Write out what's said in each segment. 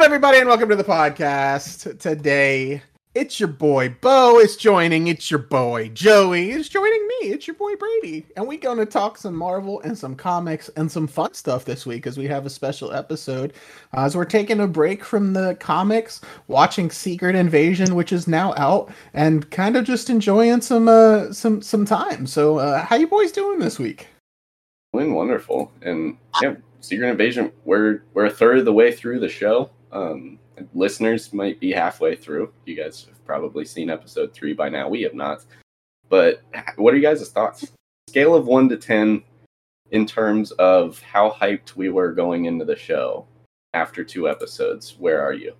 up, everybody, and welcome to the podcast. Today, it's your boy Bo is joining. It's your boy Joey is joining me. It's your boy Brady, and we're gonna talk some Marvel and some comics and some fun stuff this week as we have a special episode. Uh, as we're taking a break from the comics, watching Secret Invasion, which is now out, and kind of just enjoying some uh, some some time. So, uh, how you boys doing this week? Doing wonderful, and yeah, Secret Invasion. We're we're a third of the way through the show. Um, listeners might be halfway through. You guys have probably seen episode three by now. We have not. But what are you guys' thoughts? Scale of one to ten in terms of how hyped we were going into the show after two episodes. Where are you?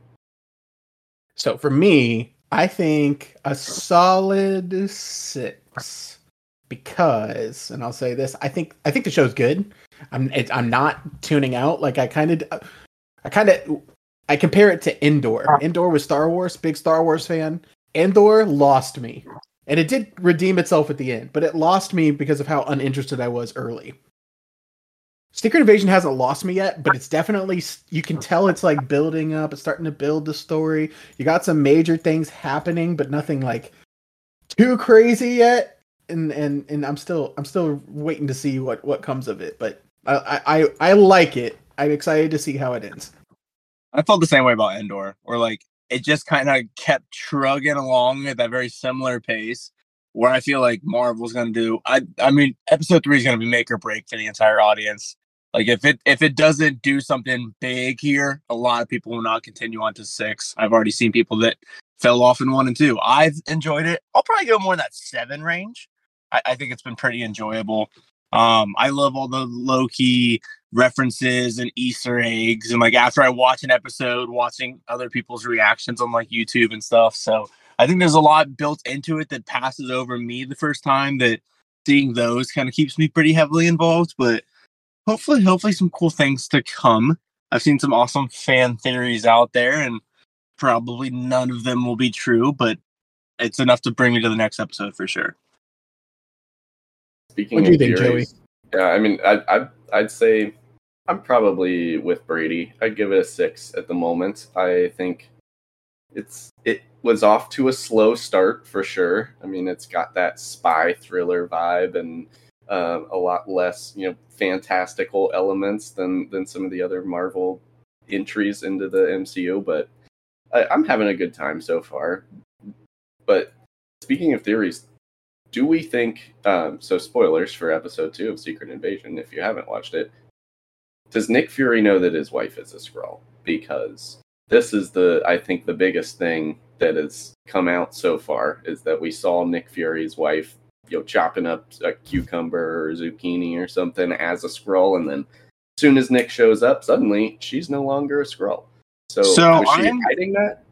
So for me, I think a solid six because, and I'll say this: I think I think the show's good. I'm it, I'm not tuning out. Like I kind of, I kind of, I compare it to Andor. Ah. Andor was Star Wars, big Star Wars fan. Andor lost me, and it did redeem itself at the end, but it lost me because of how uninterested I was early. Secret Invasion hasn't lost me yet, but it's definitely you can tell it's like building up. It's starting to build the story. You got some major things happening, but nothing like too crazy yet. And and and I'm still I'm still waiting to see what what comes of it. But I I I like it. I'm excited to see how it ends. I felt the same way about Andor, or like it just kind of kept trugging along at that very similar pace. Where I feel like Marvel's gonna do, I I mean, episode three is gonna be make or break for the entire audience. Like if it if it doesn't do something big here, a lot of people will not continue on to six. I've already seen people that fell off in one and two. I've enjoyed it. I'll probably go more in that seven range. I, I think it's been pretty enjoyable. Um, I love all the low key references and Easter eggs. And like after I watch an episode, watching other people's reactions on like YouTube and stuff. So I think there's a lot built into it that passes over me the first time that seeing those kind of keeps me pretty heavily involved. But hopefully, hopefully some cool things to come. I've seen some awesome fan theories out there and probably none of them will be true, but it's enough to bring me to the next episode for sure. Speaking What do of you think, theories, yeah, I mean, I, I I'd say I'm probably with Brady. I'd give it a six at the moment. I think it's it was off to a slow start for sure. I mean, it's got that spy thriller vibe and uh, a lot less, you know, fantastical elements than than some of the other Marvel entries into the MCU. But I, I'm having a good time so far. But speaking of theories, do we think um, so spoilers for episode two of secret invasion if you haven't watched it does nick fury know that his wife is a Skrull? because this is the i think the biggest thing that has come out so far is that we saw nick fury's wife you know chopping up a cucumber or zucchini or something as a Skrull and then as soon as nick shows up suddenly she's no longer a Skrull. so, So was she I'm- hiding that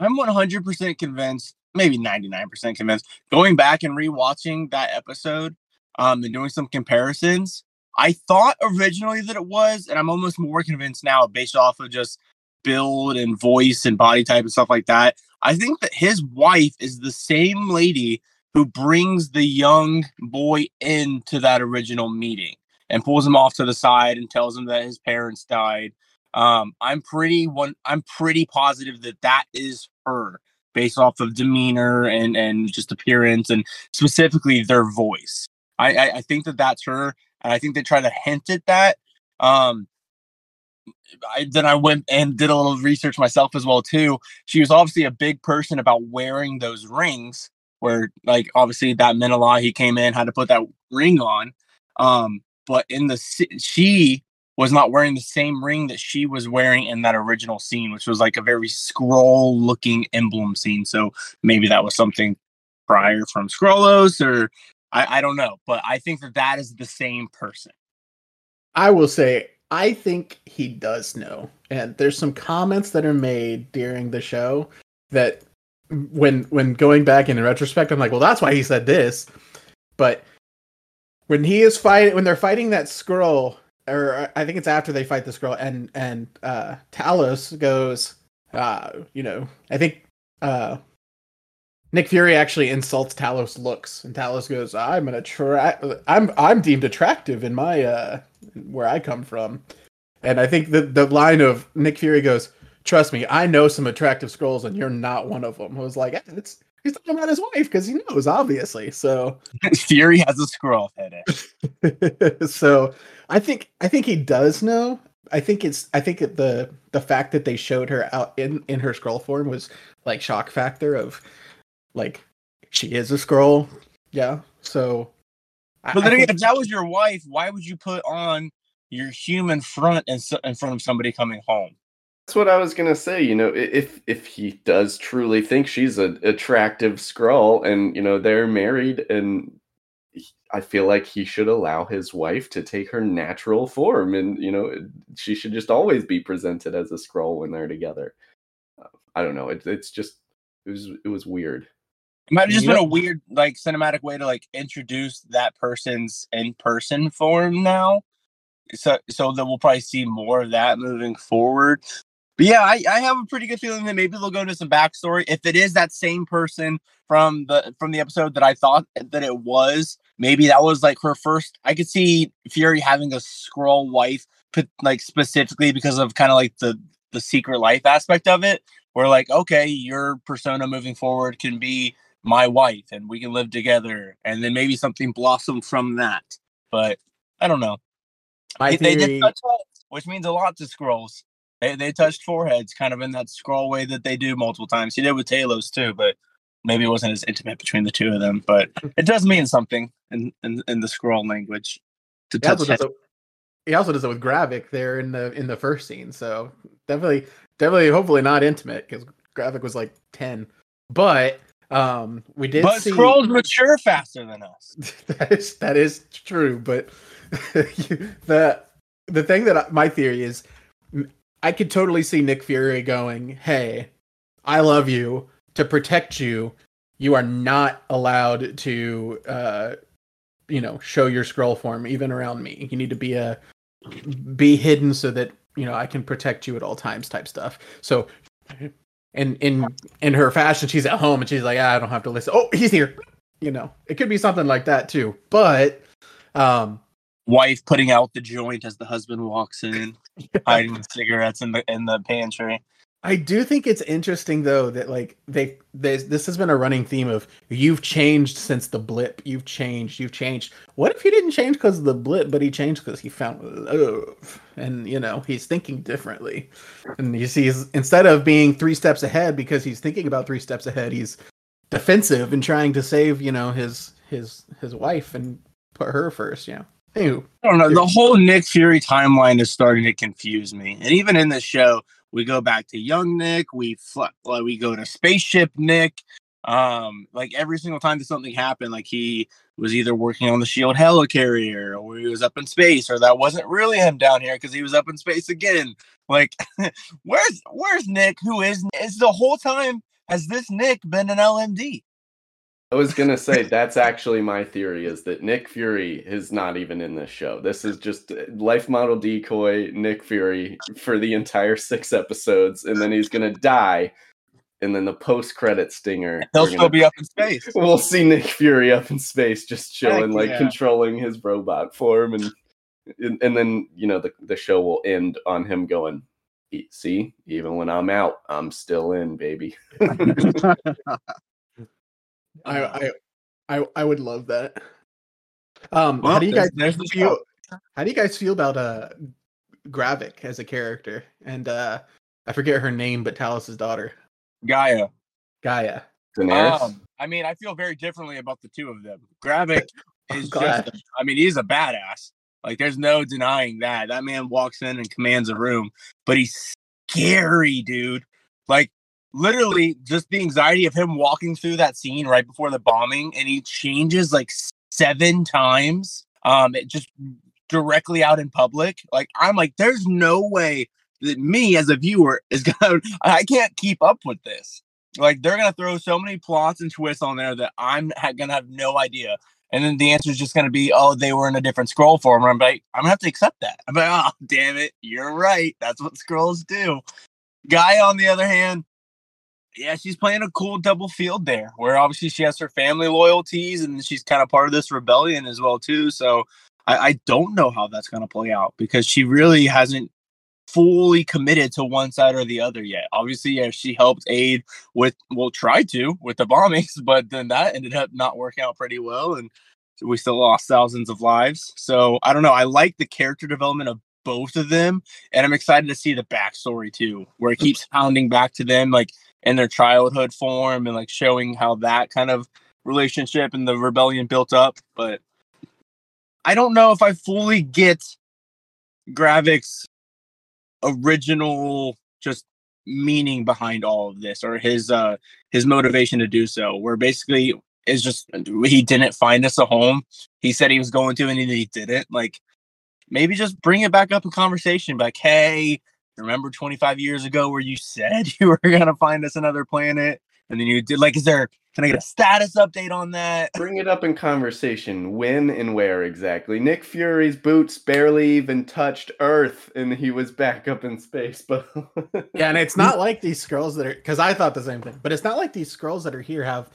I'm 100% convinced, maybe 99% convinced. Going back and rewatching that episode um, and doing some comparisons, I thought originally that it was, and I'm almost more convinced now based off of just build and voice and body type and stuff like that. I think that his wife is the same lady who brings the young boy into that original meeting and pulls him off to the side and tells him that his parents died um, I'm pretty one. I'm pretty positive that that is her, based off of demeanor and and just appearance, and specifically their voice. I I, I think that that's her, and I think they try to hint at that. Um, I then I went and did a little research myself as well too. She was obviously a big person about wearing those rings, where like obviously that meant a lot. He came in had to put that ring on. Um, but in the she was not wearing the same ring that she was wearing in that original scene, which was like a very Skrull looking emblem scene. So maybe that was something prior from Skrullos or I, I don't know, but I think that that is the same person. I will say, I think he does know. And there's some comments that are made during the show that when when going back in retrospect, I'm like, well, that's why he said this. But when he is fighting when they're fighting that Skrull, or I think it's after they fight the Skrull, and and uh Talos goes, uh, you know, I think uh Nick Fury actually insults Talos' looks, and Talos goes, "I'm an attract, I'm I'm deemed attractive in my uh where I come from," and I think the the line of Nick Fury goes, trust me, I know some attractive Skrulls, and you're not one of them. I was like, it's he's talking about his wife because he knows, obviously. So Fury has a Skrull fetish. so I think I think he does know. I think it's I think the the fact that they showed her out in in her Skrull form was like shock factor of like she is a Skrull. Yeah. So But I then again, if that was your wife, why would you put on your human front in, in front of somebody coming home? That's what I was gonna say. You know, if if he does truly think she's an attractive Skrull, and you know they're married, and I feel like he should allow his wife to take her natural form, and you know she should just always be presented as a Skrull when they're together. Uh, I don't know. It, it's just it was it was weird. It might have just Yep. been a weird, like, cinematic way to like introduce that person's in person form now. So, so that we'll probably see more of that moving forward. But yeah, I, I have a pretty good feeling that maybe they'll go into some backstory. If it is that same person from the from the episode that I thought that it was, maybe that was like her first. I could see Fury having a Skrull wife, put like specifically because of kind of like the the secret life aspect of it. Where like, okay, your persona moving forward can be my wife and we can live together and then maybe something blossomed from that but i don't know my they, they theory, did touch heads, which means a lot to Skrulls they, they touched foreheads kind of in that Skrull way that they do multiple times he did with talos too but maybe it wasn't as intimate between the two of them but it does mean something in in, in the Skrull language to he also, touch does heads. it, he also does it with Gravik there in the in the first scene. So definitely, definitely, hopefully not intimate because Gravik was like ten. But um, we did but see Skrulls mature faster than us that is that is true, but the the thing that I, my theory is, I could totally see Nick Fury going, "Hey, I love you. To protect you, you are not allowed to, uh, you know, show your Skrull form even around me. You need to be a be hidden so that you know I can protect you at all times." Type stuff. So. In in in her fashion, she's at home and she's like, ah, "I don't have to listen." Oh, he's here you know it could be something like that too but um wife putting out the joint as the husband walks in hiding the cigarettes in the in the pantry i do think it's interesting though that like they they this has been a running theme of you've changed since the blip. You've changed. You've changed. What if he didn't change because of the blip but he changed because he found love? And you know he's thinking differently. And you see he's, instead of being three steps ahead because he's thinking about three steps ahead he's defensive and trying to save you know his his his wife and put her first yeah Anywho, I don't know. The whole Nick Fury timeline is starting to confuse me. And even in this show, we go back to young Nick, we fl- like, we go to spaceship Nick. Um, like every single time that something happened, like he was either working on the Shield helicarrier, or he was up in space, or that wasn't really him down here because he was up in space again. Like, where's where's Nick? Who is is the whole time has this Nick been an LMD? I was gonna say that's actually my theory is that Nick Fury is not even in this show. This is just uh, life model decoy Nick Fury for the entire six episodes, and then he's gonna die, and then the post credit stinger. He'll still gonna- be up in space. We'll see Nick Fury up in space, just chilling, like yeah. controlling his robot form, and, and and then you know the the show will end on him going, "E- "See, even when I'm out, I'm still in, baby." I, I I I would love that. Um, how do you guys there's the feel? How do you guys feel about uh Gravik as a character? And uh I forget her name, but Talos's daughter, Gaia. Gaia. Daenerys. Um, I mean, I feel very differently about the two of them. Gravik is just. I mean, he's a badass. Like, there's no denying that. That man walks in and commands a room, but he's scary, dude. Like, literally, just the anxiety of him walking through that scene right before the bombing, and he changes like seven times. Um, it just directly out in public. Like, I'm like, there's no way that me as a viewer is gonna. I can't keep up with this. Like they're gonna throw so many plots and twists on there that I'm gonna have no idea. And then the answer is just gonna be, oh, they were in a different Skrull form. I'm like, I'm gonna have to accept that. I'm like, oh, damn it, you're right. That's what Skrulls do. Guy, on the other hand, yeah, she's playing a cool double field there, where obviously she has her family loyalties and she's kind of part of this rebellion as well too. So I, I don't know how that's gonna play out because she really hasn't fully committed to one side or the other yet. Obviously, yeah, she helped aid with, well, tried to with the bombings, but then that ended up not working out pretty well, and we still lost thousands of lives. So I don't know. I like the character development of both of them, and I'm excited to see the backstory too, where it keeps pounding back to them, like in their childhood form, and like showing how that kind of relationship and the rebellion built up. But I don't know if I fully get Gravik's original just meaning behind all of this or his uh his motivation to do so where basically is just he didn't find us a home he said he was going to and he didn't like maybe just bring it back up in conversation like hey remember 25 years ago where you said you were going to find us another planet and then you did like is there can i get a status update on that Bring it up in conversation. When and where exactly? Nick Fury's boots barely even touched Earth, and he was back up in space. But Yeah, and it's not like these Skrulls that are because I thought the same thing, but it's not like these Skrulls that are here have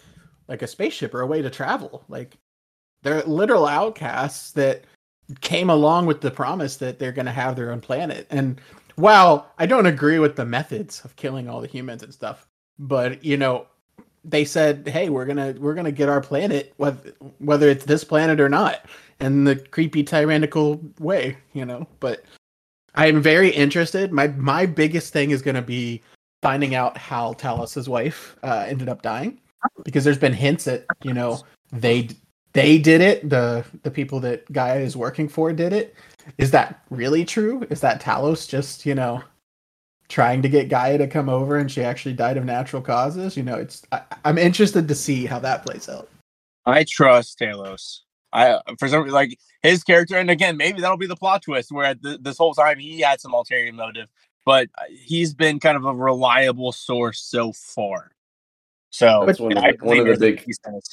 like a spaceship or a way to travel. Like they're literal outcasts that came along with the promise that they're going to have their own planet. And while I don't agree with the methods of killing all the humans and stuff, but you know, they said, "Hey, we're gonna we're gonna get our planet, whether whether it's this planet or not." In the creepy tyrannical way, you know. But I am very interested. My my biggest thing is to be finding out how Talos's wife uh, ended up dying, because there's been hints that you know they they did it. The the people that Gaia is working for did it. Is that really true? Is that Talos just you know trying to get Gaia to come over and she actually died of natural causes? You know, it's I, I'm interested to see how that plays out. I trust Talos. I for some like his character, and again, maybe that'll be the plot twist where th- this whole time he had some ulterior motive, but he's been kind of a reliable source so far. So That's one of the- one of the big- piece in it.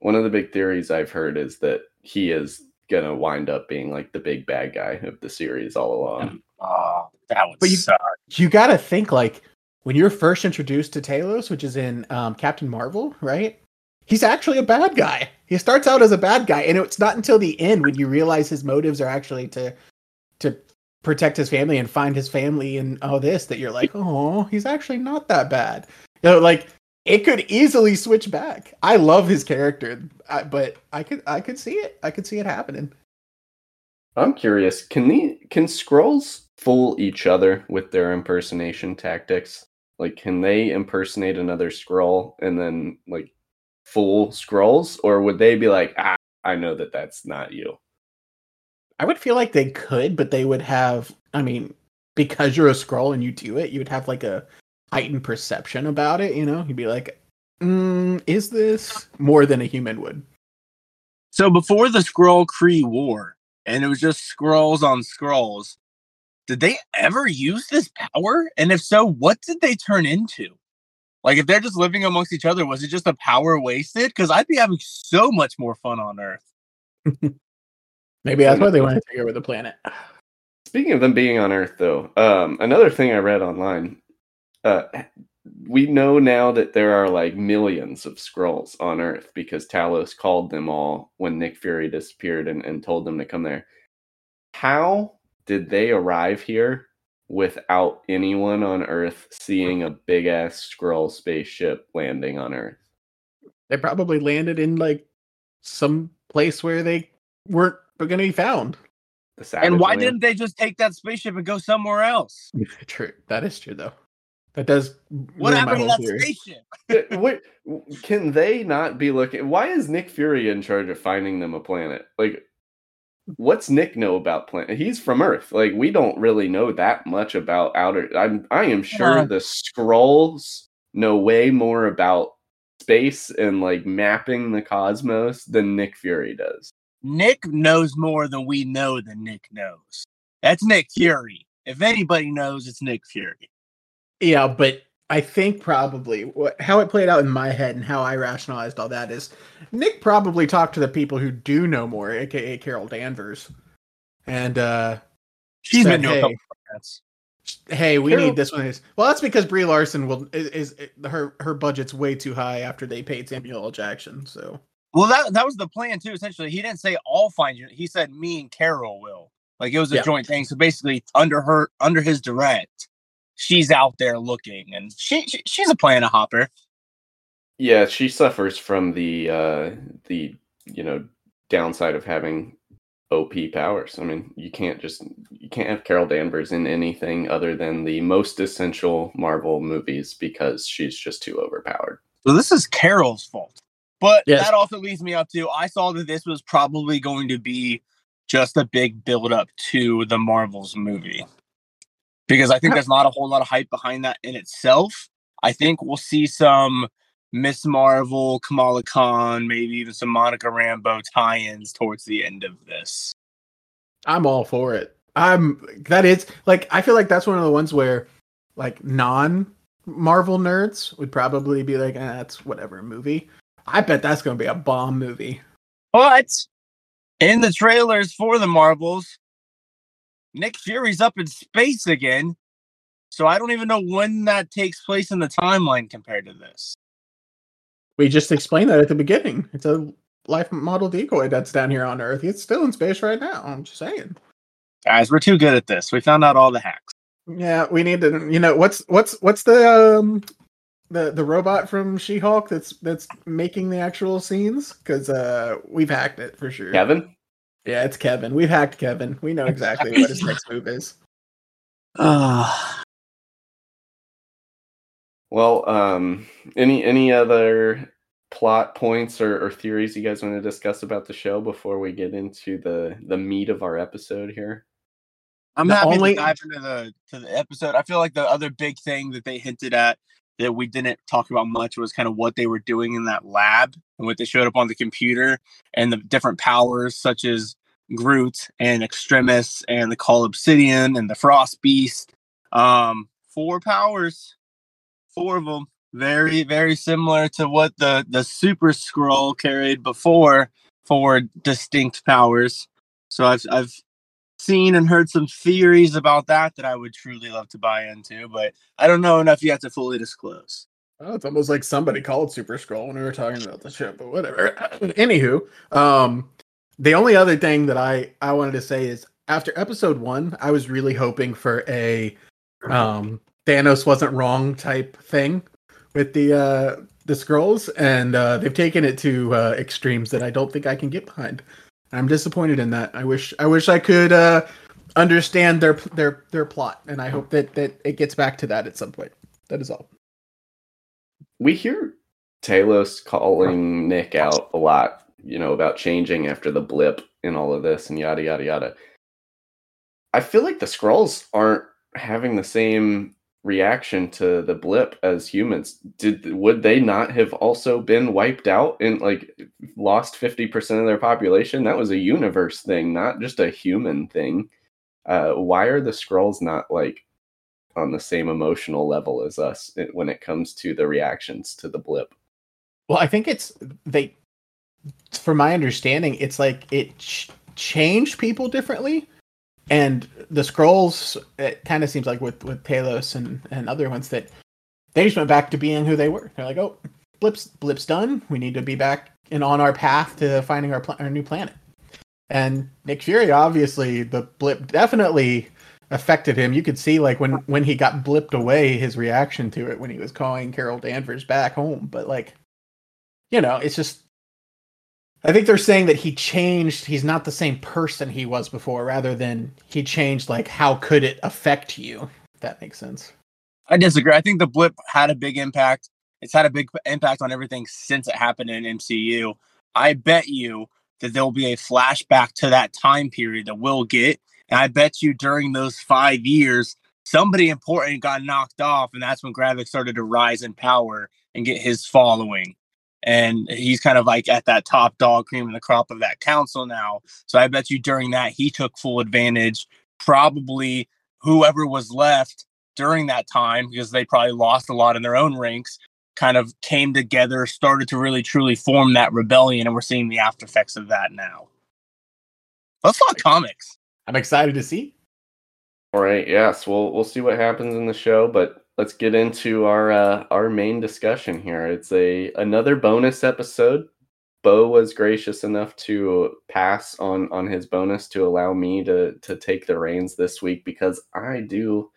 one of the big theories I've heard is that he is gonna wind up being like the big bad guy of the series all along. Oh, that would But you- suck. you got to think like when you're first introduced to Talos, which is in um, Captain Marvel, right? He's actually a bad guy. He starts out as a bad guy, and it's not until the end when you realize his motives are actually to to protect his family and find his family and all this that you're like, oh, he's actually not that bad. You know, like it could easily switch back. I love his character, but I could I could see it. I could see it happening. I'm curious, can the can Skrulls fool each other with their impersonation tactics? Like can they impersonate another Skrull and then like fool Skrulls or would they be like, "Ah, I know that that's not you." I would feel like they could, but they would have. I mean, because you're a Skrull and you do it, you would have like a heightened perception about it. You know, he'd be like, mm, "Is this more than a human would?" So before the Skrull Cree War, and it was just Skrulls on Skrulls, did they ever use this power? And if so, what did they turn into? Like, if they're just living amongst each other, was it just a power wasted? Because I'd be having so much more fun on Earth. Maybe that's why they want to take over the planet. Speaking of them being on Earth, though, um, another thing I read online, uh, we know now that there are like millions of Skrulls on Earth because Talos called them all when Nick Fury disappeared and, and told them to come there. How did they arrive here without anyone on Earth seeing a big ass Skrull spaceship landing on Earth? They probably landed in like some place where they weren't going to be found. And why Land? didn't they just take that spaceship and go somewhere else? True, that is true though. That does. What happened to that theory. spaceship? Wait, can they not be looking? Why is Nick Fury in charge of finding them a planet? Like, what's Nick know about planet? He's from Earth. Like, we don't really know that much about outer. I'm, I am sure Yeah. the Skrulls know way more about space and like mapping the cosmos than Nick Fury does. Nick knows more than we know than Nick knows. That's Nick Fury. If anybody knows, it's Nick Fury. Yeah, but I think probably what, how it played out in my head and how I rationalized all that is Nick probably talked to the people who do know more, aka Carol Danvers, and uh, She's Said, been to a "Hey." couple hey, we Carol- need this one. Well, that's because Brie Larson will is, is her her budget's way too high after they paid Samuel L. Jackson. So Well, that that was the plan too. Essentially, he didn't say I'll find you. He said me and Carol will. Like it was a Yeah. joint thing. So basically, under her, under his direct, she's out there looking, and she, she she's a planet hopper. Yeah, she suffers from the uh the you know downside of having OP powers. I mean, you can't just you can't have Carol Danvers in anything other than the most essential Marvel movies because she's just too overpowered. So this is Carol's fault. But Yes. that also leads me up to I saw that this was probably going to be just a big build up to the Marvels movie. Because I think there's not a whole lot of hype behind that in itself. I think we'll see some Miss Marvel, Kamala Khan, maybe even some Monica Rambeau tie-ins towards the end of this. I'm all for it. I'm that is like I feel like that's one of the ones where like non Marvel nerds would probably be like, eh, that's whatever movie. I bet that's gonna be a bomb movie. But in the trailers for the Marvels, Nick Fury's up in space again. So I don't even know when that takes place in the timeline compared to this. We just explained that at the beginning. It's a life model decoy that's down here on Earth. It's still in space right now. I'm just saying. Guys, we're too good at this. We found out all the hacks. Yeah, we need to. You know what's what's what's the um the the robot from She-Hulk that's that's making the actual scenes because uh we've hacked it for sure. Kevin, Yeah, it's Kevin. We've hacked Kevin. We know exactly what his next move is. Ah, well, um, any any other plot points or, or theories you guys want to discuss about the show before we get into the the meat of our episode here? I'm The happy only- to dive into the to the episode. I feel like the other big thing that they hinted at that we didn't talk about much was kind of what they were doing in that lab and what they showed up on the computer and the different powers such as Groot and Extremis and the Cull Obsidian and the Frost Beast. Um, four powers, four of them, very very similar to what the the Super Skrull carried before. Four distinct powers. So I've I've seen and heard some theories about that that I would truly love to buy into, but I don't know enough yet to fully disclose. Oh, it's almost like somebody called Super Skrull when we were talking about the show, but whatever. Anywho, um, the only other thing that I I wanted to say is after episode one, I was really hoping for a um Thanos wasn't wrong type thing with the uh the Skrulls, and uh, they've taken it to uh, extremes that I don't think I can get behind. I'm disappointed in that. I wish I wish I could uh, understand their their their plot, and I hope that that it gets back to that at some point. That is all. we hear Talos calling Nick out a lot, you know, about changing after the blip and all of this and yada yada yada. I feel like the Skrulls aren't having the same reaction to the blip as humans. Did would they not have also been wiped out and like lost 50% of their population? That was a universe thing, not just a human thing. Uh why are the Skrulls not like on the same emotional level as us when it comes to the reactions to the blip. Well, I think it's they. From my understanding, it's like it ch- changed people differently, and the Skrulls. It kind of seems like with with Talos and and other ones that they just went back to being who they were. They're like, oh, blips blips done. We need to be back and on our path to finding our pla- our new planet. And Nick Fury, obviously, the blip definitely affected him. You could see like when when he got blipped away, his reaction to it when he was calling Carol Danvers back home. But like, you know, it's just. I think they're saying that he changed. He's not the same person he was before, rather than he changed. Like, how could it affect you? If that makes sense. I disagree. I think the blip had a big impact. It's had a big impact on everything since it happened in MCU. I bet you that there will be a flashback to that time period that we'll get. And I bet you during those five years, somebody important got knocked off. And that's when Gravik started to rise in power and get his following. And he's kind of like at that top dog, cream in the crop of that council now. So I bet you during that, he took full advantage. Probably whoever was left during that time, because they probably lost a lot in their own ranks, kind of came together, started to really truly form that rebellion, and we're seeing the after effects of that now. Let's talk comics. I'm excited to see. All right, yes, we'll we'll see what happens in the show, but let's get into our uh, our main discussion here. It's a another bonus episode Bo was gracious enough to pass on on his bonus to allow me to to take the reins this week because I do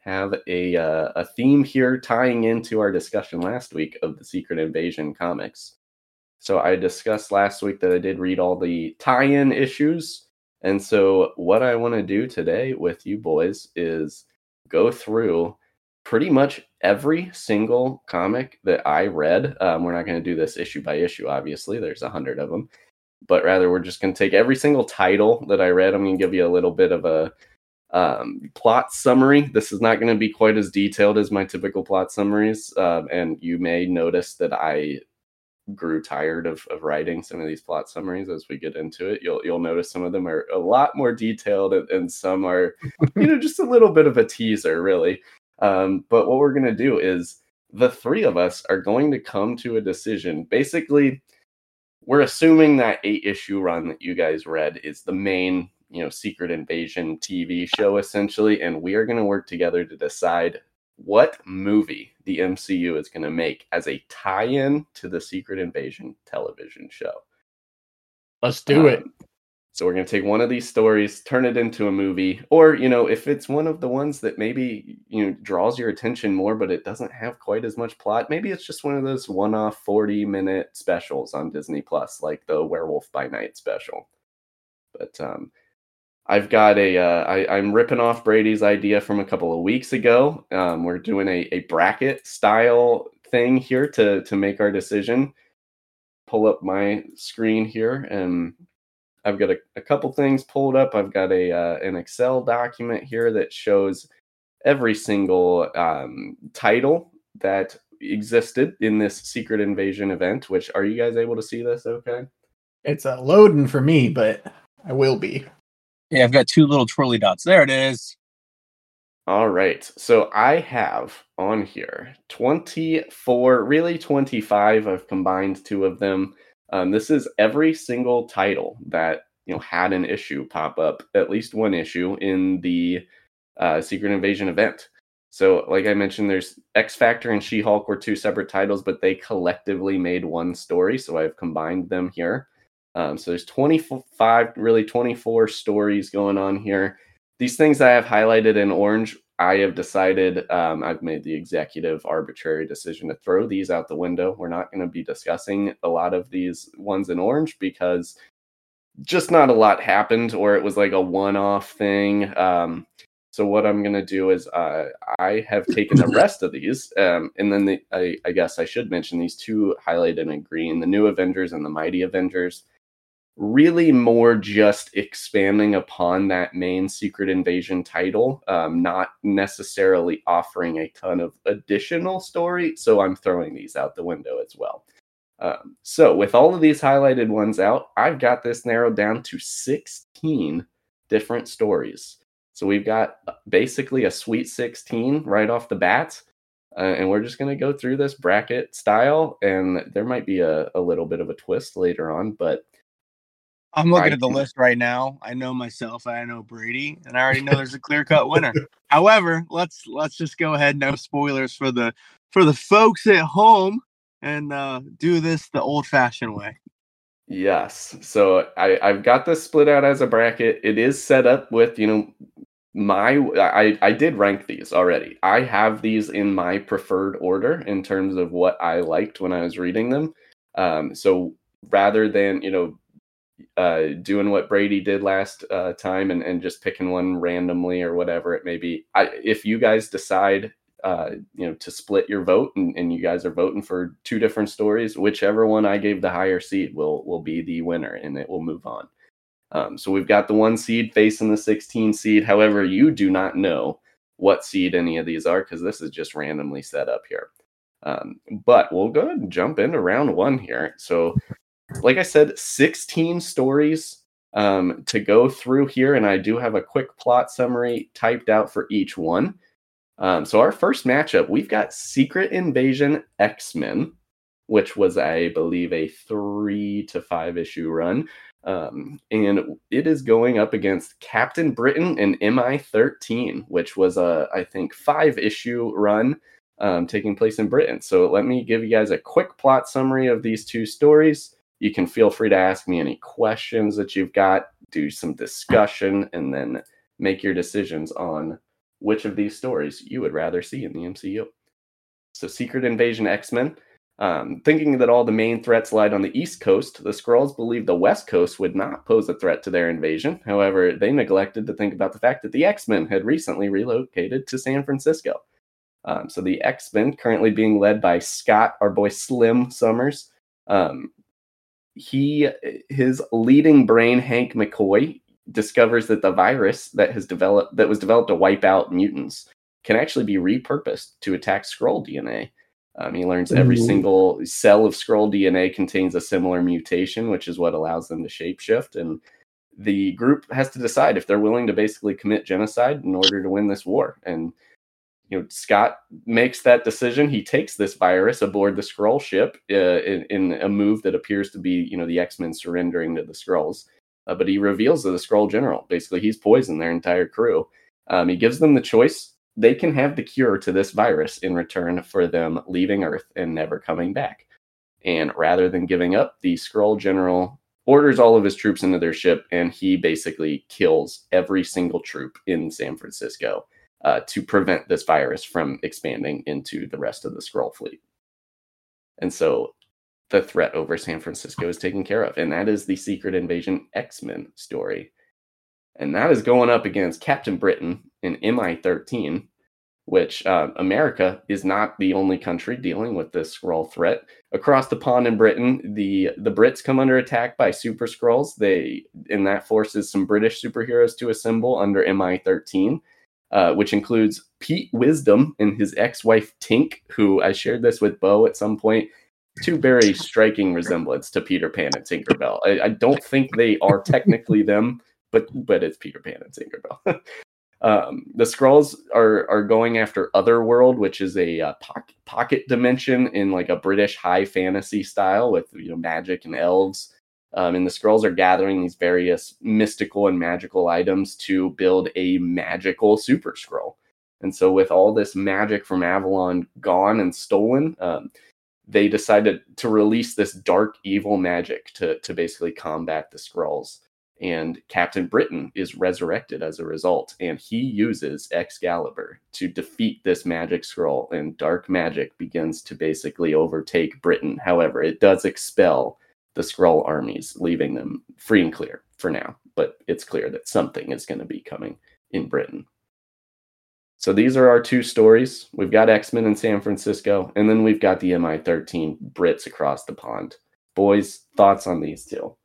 have a uh, a theme here tying into our discussion last week of the Secret Invasion comics. So I discussed last week that I did read all the tie-in issues, and so what I want to do today with you boys is go through pretty much every single comic that I read. Um, we're not going to do this issue by issue, obviously. There's a hundred of them, but rather we're just going to take every single title that I read. I'm going to give you a little bit of a um, plot summary. This is not going to be quite as detailed as my typical plot summaries, um, and you may notice that I grew tired of, of writing some of these plot summaries as we get into it. You'll you'll notice some of them are a lot more detailed, and, and some are, you know, just a little bit of a teaser, really. Um, but what we're going to do is the three of us are going to come to a decision. Basically, we're assuming that eight issue run that you guys read is the main you know secret invasion tv show essentially and we are going to work together to decide what movie the mcu is going to make as a tie-in to the secret invasion television show let's do um, it so we're going to take one of these stories turn it into a movie or you know if it's one of the ones that maybe you know draws your attention more but it doesn't have quite as much plot maybe it's just one of those one-off 40 minute specials on disney plus like the werewolf by night special but um I've got a. Uh, I, I'm ripping off Brady's idea from a couple of weeks ago. Um, we're doing a, a bracket style thing here to to make our decision. Pull up my screen here, and I've got a, a couple things pulled up. I've got a uh, an Excel document here that shows every single um, title that existed in this secret invasion event. Which are you guys able to see this? Okay, it's uh, loading for me, but I will be. Yeah, I've got two little twirly dots. There it is. All right. So I have on here 24, really 25. I've combined two of them. Um, this is every single title that you know had an issue pop up, at least one issue in the uh, Secret Invasion event. So, like I mentioned, there's X Factor and She Hulk were two separate titles, but they collectively made one story. So I've combined them here. Um, so there's 25, really 24 stories going on here. These things I have highlighted in orange, I have decided um, I've made the executive arbitrary decision to throw these out the window. We're not going to be discussing a lot of these ones in orange because just not a lot happened, or it was like a one-off thing. Um, so what I'm going to do is uh, I have taken the rest of these, um, and then the, I, I, guess I should mention these two highlighted in green: the New Avengers and the Mighty Avengers really more just expanding upon that main Secret Invasion title, um, not necessarily offering a ton of additional story. So I'm throwing these out the window as well. Um, so with all of these highlighted ones out, I've got this narrowed down to 16 different stories. So we've got uh, basically a sweet 16 right off the bat. Uh, and we're just going to go through this bracket style, and there might be a, a little bit of a twist later on, but I'm looking at the list right now. I know myself. I know Brady, and I already know there's a clear cut winner. However, let's let's just go ahead. No spoilers for the for the folks at home, and uh, do this the old fashioned way. Yes. So I I've got this split out as a bracket. It is set up with you know my I I did rank these already. I have these in my preferred order in terms of what I liked when I was reading them. Um, so rather than you know uh, doing what Brady did last uh, time and, and just picking one randomly or whatever it may be. I, if you guys decide, uh, you know, to split your vote and, and you guys are voting for two different stories, whichever one I gave the higher seed will will be the winner and it will move on. Um, so we've got the one seed facing the 16 seed. However, you do not know what seed any of these are because this is just randomly set up here. Um, but we'll go ahead and jump into round one here. So like I said, 16 stories um, to go through here, and I do have a quick plot summary typed out for each one. Um, so our first matchup, we've got Secret Invasion X Men, which was, I believe, a three to five issue run. Um, and it is going up against Captain Britain and MI13, which was a, I think, five issue run um, taking place in Britain. So let me give you guys a quick plot summary of these two stories You can feel free to ask me any questions that you've got, do some discussion, and then make your decisions on which of these stories you would rather see in the MCU. So, Secret Invasion X Men. Um, thinking that all the main threats lied on the East Coast, the Skrulls believed the West Coast would not pose a threat to their invasion. However, they neglected to think about the fact that the X Men had recently relocated to San Francisco. Um, so the X Men, currently being led by Scott, our boy Slim Summers, um, he his leading brain Hank McCoy discovers that the virus that has developed that was developed to wipe out mutants can actually be repurposed to attack Skrull DNA. Um, he learns every Ooh. single cell of Skrull DNA contains a similar mutation, which is what allows them to shapeshift. And the group has to decide if they're willing to basically commit genocide in order to win this war. And you know, Scott makes that decision. He takes this virus aboard the Skrull ship uh, in, in, a move that appears to be, you know, the X Men surrendering to the Skrulls. Uh, but he reveals to the Skrull general basically he's poisoned their entire crew. Um, he gives them the choice they can have the cure to this virus in return for them leaving Earth and never coming back. And rather than giving up, the Skrull general orders all of his troops into their ship and he basically kills every single troop in San Francisco uh, to prevent this virus from expanding into the rest of the Skrull fleet. And so the threat over San Francisco is taken care of. And that is the Secret Invasion X Men story. And that is going up against Captain Britain in MI 13, which uh, America is not the only country dealing with this Skrull threat. Across the pond in Britain, the, the Brits come under attack by Super Skrulls. They and that forces some British superheroes to assemble under MI 13. Uh, which includes Pete Wisdom and his ex-wife Tink, who I shared this with Bo at some point. Two very striking resemblance to Peter Pan and Tinkerbell. I, I don't think they are technically them, but but it's Peter Pan and Tinkerbell. um, the Skrulls are are going after Otherworld, which is a uh, pocket, pocket dimension in like a British high fantasy style with you know magic and elves. Um, and the Skrulls are gathering these various mystical and magical items to build a magical Super Skrull. And so, with all this magic from Avalon gone and stolen, um, they decided to release this dark, evil magic to to basically combat the Skrulls and Captain Britain is resurrected as a result, and he uses Excalibur to defeat this magic Skrull. and dark magic begins to basically overtake Britain. However, it does expel the Skrull armies, leaving them free and clear for now. But it's clear that something is going to be coming in Britain. So these are our two stories. We've got X Men in San Francisco, and then we've got the MI 13 Brits across the pond. Boys, thoughts on these two?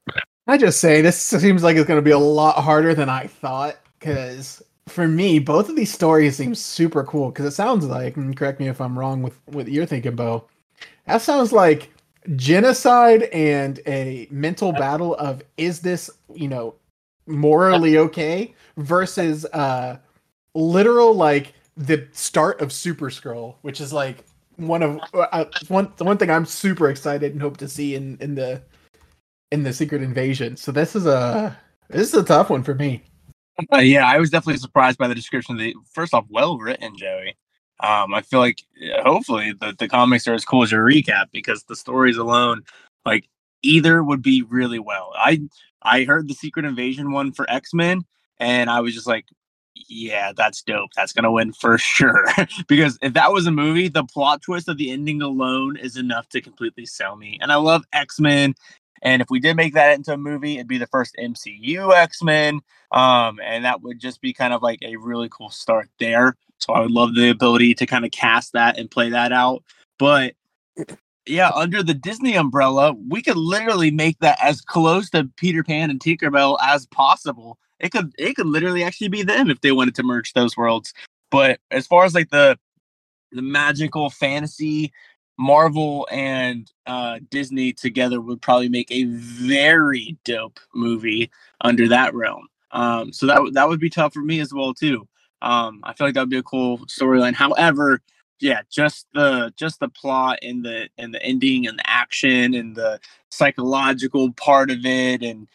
I just say this seems like it's going to be a lot harder than I thought because for me, both of these stories seem super cool because it sounds like, and correct me if I'm wrong with what you're thinking, Bo. That sounds like genocide and a mental battle of is this, you know, morally okay versus uh literal like the start of Super Skrull which is like one of uh, one the one thing I'm super excited and hope to see in in the in the Secret Invasion. So this is a this is a tough one for me. Uh, yeah, I was definitely surprised by the description. Of the first off, well written, Joey. Um, I feel like hopefully the, the comics are as cool as your recap because the stories alone, like either would be really well. I I heard the Secret Invasion one for X Men, and I was just like, yeah, that's dope. That's gonna win for sure. because if that was a movie, the plot twist of the ending alone is enough to completely sell me. And I love X Men, and if we did make that into a movie, it'd be the first MCU X Men. Um, and that would just be kind of like a really cool start there. So I would love the ability to kind of cast that and play that out. But yeah, under the Disney umbrella, we could literally make that as close to Peter Pan and Tinkerbell as possible. It could it could literally actually be them if they wanted to merge those worlds. But as far as like the the magical fantasy Marvel and uh, Disney together would probably make a very dope movie under that realm. Um, so that that would be tough for me as well too. Um, I feel like that would be a cool storyline. However, yeah, just the just the plot and the and the ending and the action and the psychological part of it and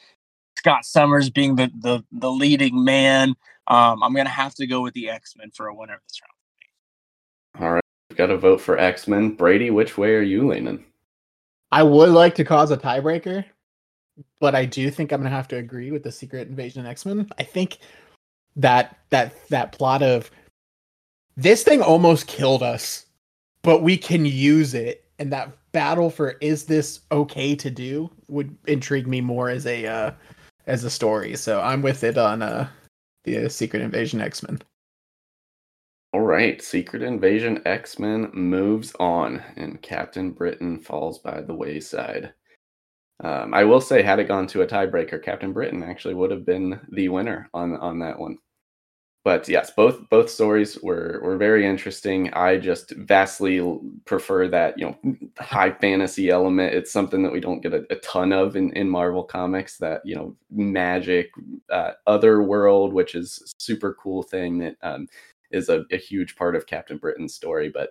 Scott Summers being the the, the leading man. Um, I'm gonna have to go with the X Men for a winner of this round. All right. Got to vote for X Men. Brady, which way are you leaning? I would like to cause a tiebreaker, but I do think I'm gonna have to agree with the Secret Invasion X Men. I think that that that plot of this thing almost killed us, but we can use it, and that battle for is this okay to do would intrigue me more as a uh, as a story. So I'm with it on uh, the Secret Invasion X Men. All right, Secret Invasion X Men moves on, and Captain Britain falls by the wayside. Um, I will say, had it gone to a tiebreaker, Captain Britain actually would have been the winner on on that one but yes, both both stories were were very interesting. I just vastly prefer that you know high fantasy element. It's something that we don't get a, a ton of in, in Marvel comics. That you know magic, uh, other world, which is super cool thing that um, is a, a huge part of Captain Britain's story. But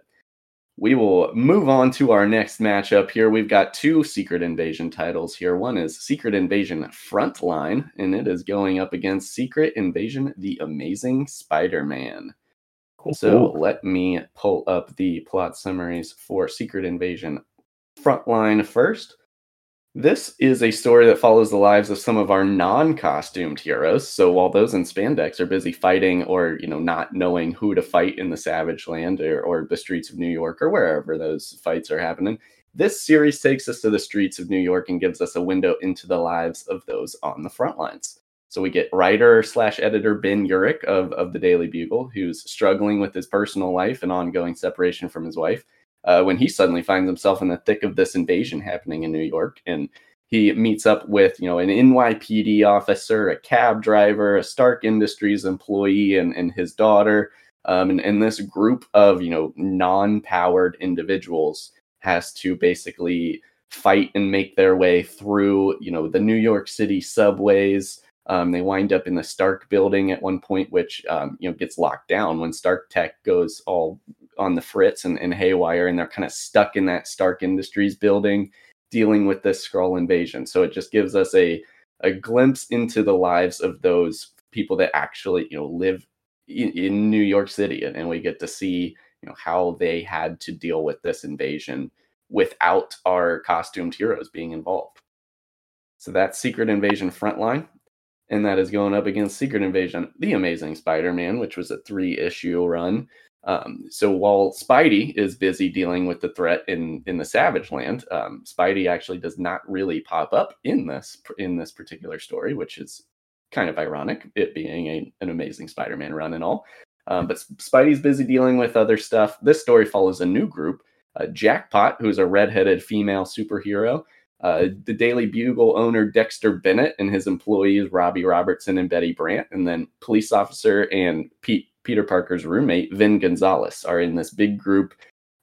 we will move on to our next matchup here. We've got two Secret Invasion titles here. One is Secret Invasion Frontline, and it is going up against Secret Invasion The Amazing Spider Man. Cool. So let me pull up the plot summaries for Secret Invasion Frontline first. This is a story that follows the lives of some of our non-costumed heroes. So while those in spandex are busy fighting or, you know, not knowing who to fight in the Savage Land or, or the streets of New York or wherever those fights are happening, this series takes us to the streets of New York and gives us a window into the lives of those on the front lines. So we get writer slash editor Ben Urich of, of the Daily Bugle, who's struggling with his personal life and ongoing separation from his wife uh, when he suddenly finds himself in the thick of this invasion happening in New York. And he meets up with, you know, an NYPD officer, a cab driver, a Stark Industries employee, and, and his daughter. Um, and, and this group of, you know, non powered individuals has to basically fight and make their way through, you know, the New York City subways. Um, they wind up in the Stark building at one point, which um, you know gets locked down when Stark Tech goes all on the fritz and, and haywire, and they're kind of stuck in that Stark Industries building dealing with this Skrull invasion. So it just gives us a a glimpse into the lives of those people that actually you know live in, in New York City, and, and we get to see you know how they had to deal with this invasion without our costumed heroes being involved. So that's Secret Invasion Frontline. And that is going up against Secret Invasion, The Amazing Spider Man, which was a three issue run. Um, so while Spidey is busy dealing with the threat in in the Savage Land, um, Spidey actually does not really pop up in this in this particular story, which is kind of ironic, it being a, an amazing Spider-Man run and all. Um, but Spidey's busy dealing with other stuff. This story follows a new group, uh, Jackpot, who's a redheaded female superhero. Uh, the Daily Bugle owner Dexter Bennett and his employees Robbie Robertson and Betty Brant, and then police officer and Pete Peter Parker's roommate, Vin Gonzalez, are in this big group.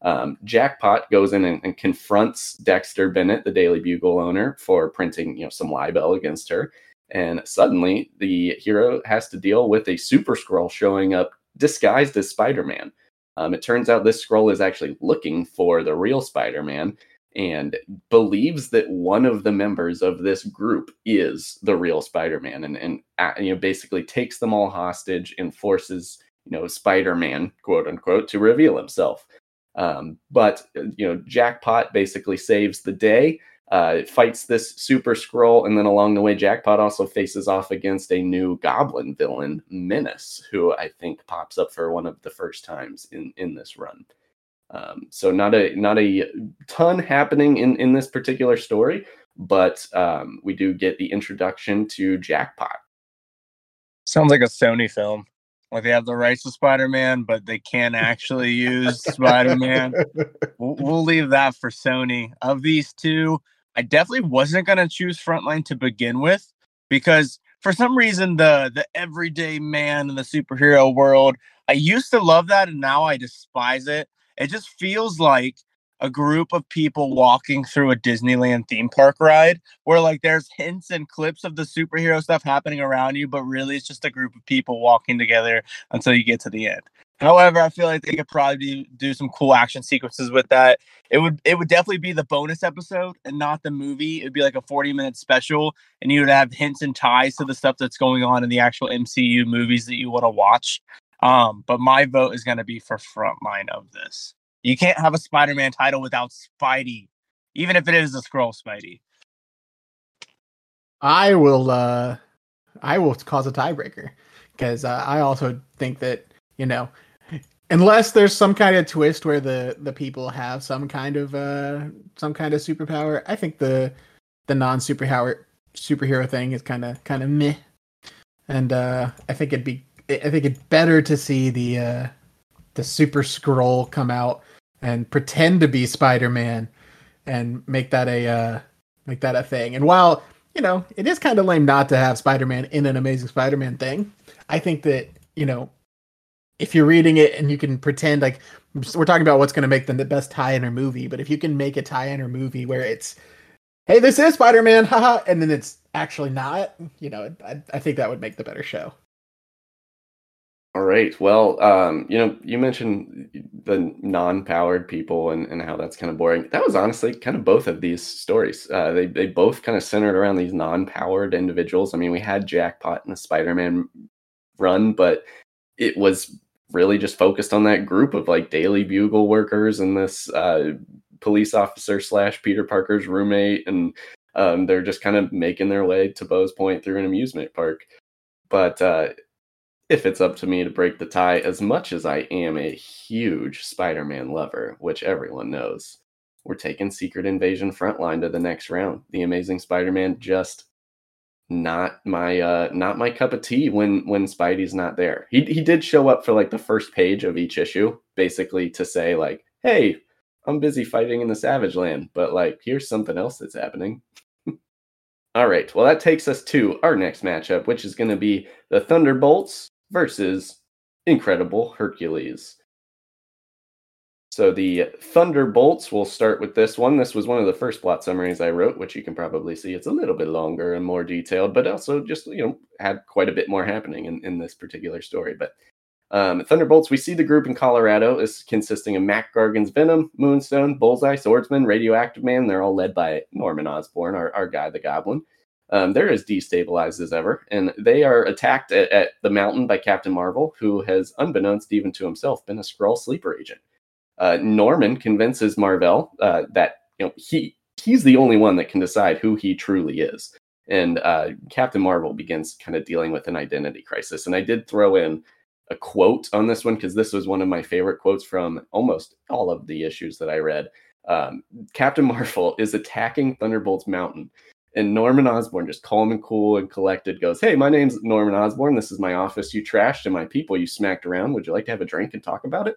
Um, Jackpot goes in and, and, confronts Dexter Bennett, the Daily Bugle owner, for printing you know some libel against her. And suddenly, the hero has to deal with a Super Skrull showing up disguised as Spider Man. Um, it turns out this Skrull is actually looking for the real Spider Man and believes that one of the members of this group is the real Spider Man, and and uh, you know basically takes them all hostage and forces you know, Spider Man, quote unquote, to reveal himself. Um, but, uh, you know, Jackpot basically saves the day, uh, fights this Super Skrull, and then along the way, Jackpot also faces off against a new Goblin villain, Menace, who I think pops up for one of the first times in, in this run. Um, so not a not a ton happening in in this particular story, but um, we do get the introduction to Jackpot. Sounds like a Sony film. Like they have the rights to Spider Man, but they can't actually use Spider Man. We'll, we'll, leave that for Sony. Of these two, I definitely wasn't gonna choose Frontline to begin with because for some reason the the everyday man in the superhero world, I used to love that and now I despise it. It just feels like a group of people walking through a Disneyland theme park ride where like there's hints and clips of the superhero stuff happening around you, but really it's just a group of people walking together until you get to the end. However, I feel like they could probably do some cool action sequences with that. It would it would definitely be the bonus episode and not the movie. It would be like a 40 minute special, and you would have hints and ties to the stuff that's going on in the actual MCU movies that you want to watch. Um, but my vote is going to be for frontline of this. You can't have a Spider-Man title without Spidey, even if it is a Skrull Spidey. I will. uh I will cause a tiebreaker because uh, I also think that you know, unless there's some kind of twist where the the people have some kind of uh some kind of superpower, I think the the non superpower superhero thing is kind of kind of meh. And uh I think it'd be I think it's better to see the uh the Super Skrull come out and pretend to be Spider Man and make that a uh make that a thing. And while you know, it is kind of lame not to have Spider-Man in an Amazing Spider-Man thing. I think that you know, if you're reading it and you can pretend like we're talking about what's going to make them the best tie-in or movie, but if you can make a tie-in or movie where it's, hey, this is Spider-Man, haha, and then it's actually not, you know, I, I think that would make the better show. All right. Well, um, you know, you mentioned the non-powered people and, and how that's kind of boring. That was honestly kind of both of these stories. Uh, they they both kind of centered around these non-powered individuals. I mean, we had Jackpot in the Spider-Man run, but it was really just focused on that group of like Daily Bugle workers and this uh, police officer slash Peter Parker's roommate, and um, they're just kind of making their way to Bowes Point through an amusement park. But uh, if it's up to me to break the tie, as much as I am a huge Spider Man lover, which everyone knows, we're taking Secret Invasion Frontline to the next round. The Amazing Spider Man just not my uh not my cup of tea when when Spidey's not there. He he did show up for like the first page of each issue, basically to say like, "Hey, I'm busy fighting in the Savage Land, but like here's something else that's happening." All right. Well, that takes us to our next matchup, which is going to be the Thunderbolts versus Incredible Hercules. So the Thunderbolts, we'll start with this one. This was one of the first plot summaries I wrote, which you can probably see. It's a little bit longer and more detailed, but also just, you know, had quite a bit more happening in, in this particular story. But um, Thunderbolts, we see the group in Colorado is consisting of Mac Gargan's Venom, Moonstone, Bullseye, Swordsman, Radioactive Man. They're all led by Norman Osborn, our, our guy, the Goblin. Um, they're as destabilized as ever, and they are attacked at, at, the mountain by Captain Marvel, who has, unbeknownst even to himself, been a Skrull sleeper agent. Uh, Norman convinces Mar-Vell uh, that you know he he's the only one that can decide who he truly is, and uh, Captain Marvel begins kind of dealing with an identity crisis. And I did throw in a quote on this one because this was one of my favorite quotes from almost all of the issues that I read. Um, Captain Marvel is attacking Thunderbolt's mountain and Norman Osborn, just calm and cool and collected, goes, Hey, my name's Norman Osborn. This is my office you trashed and my people you smacked around. Would you like to have a drink and talk about it?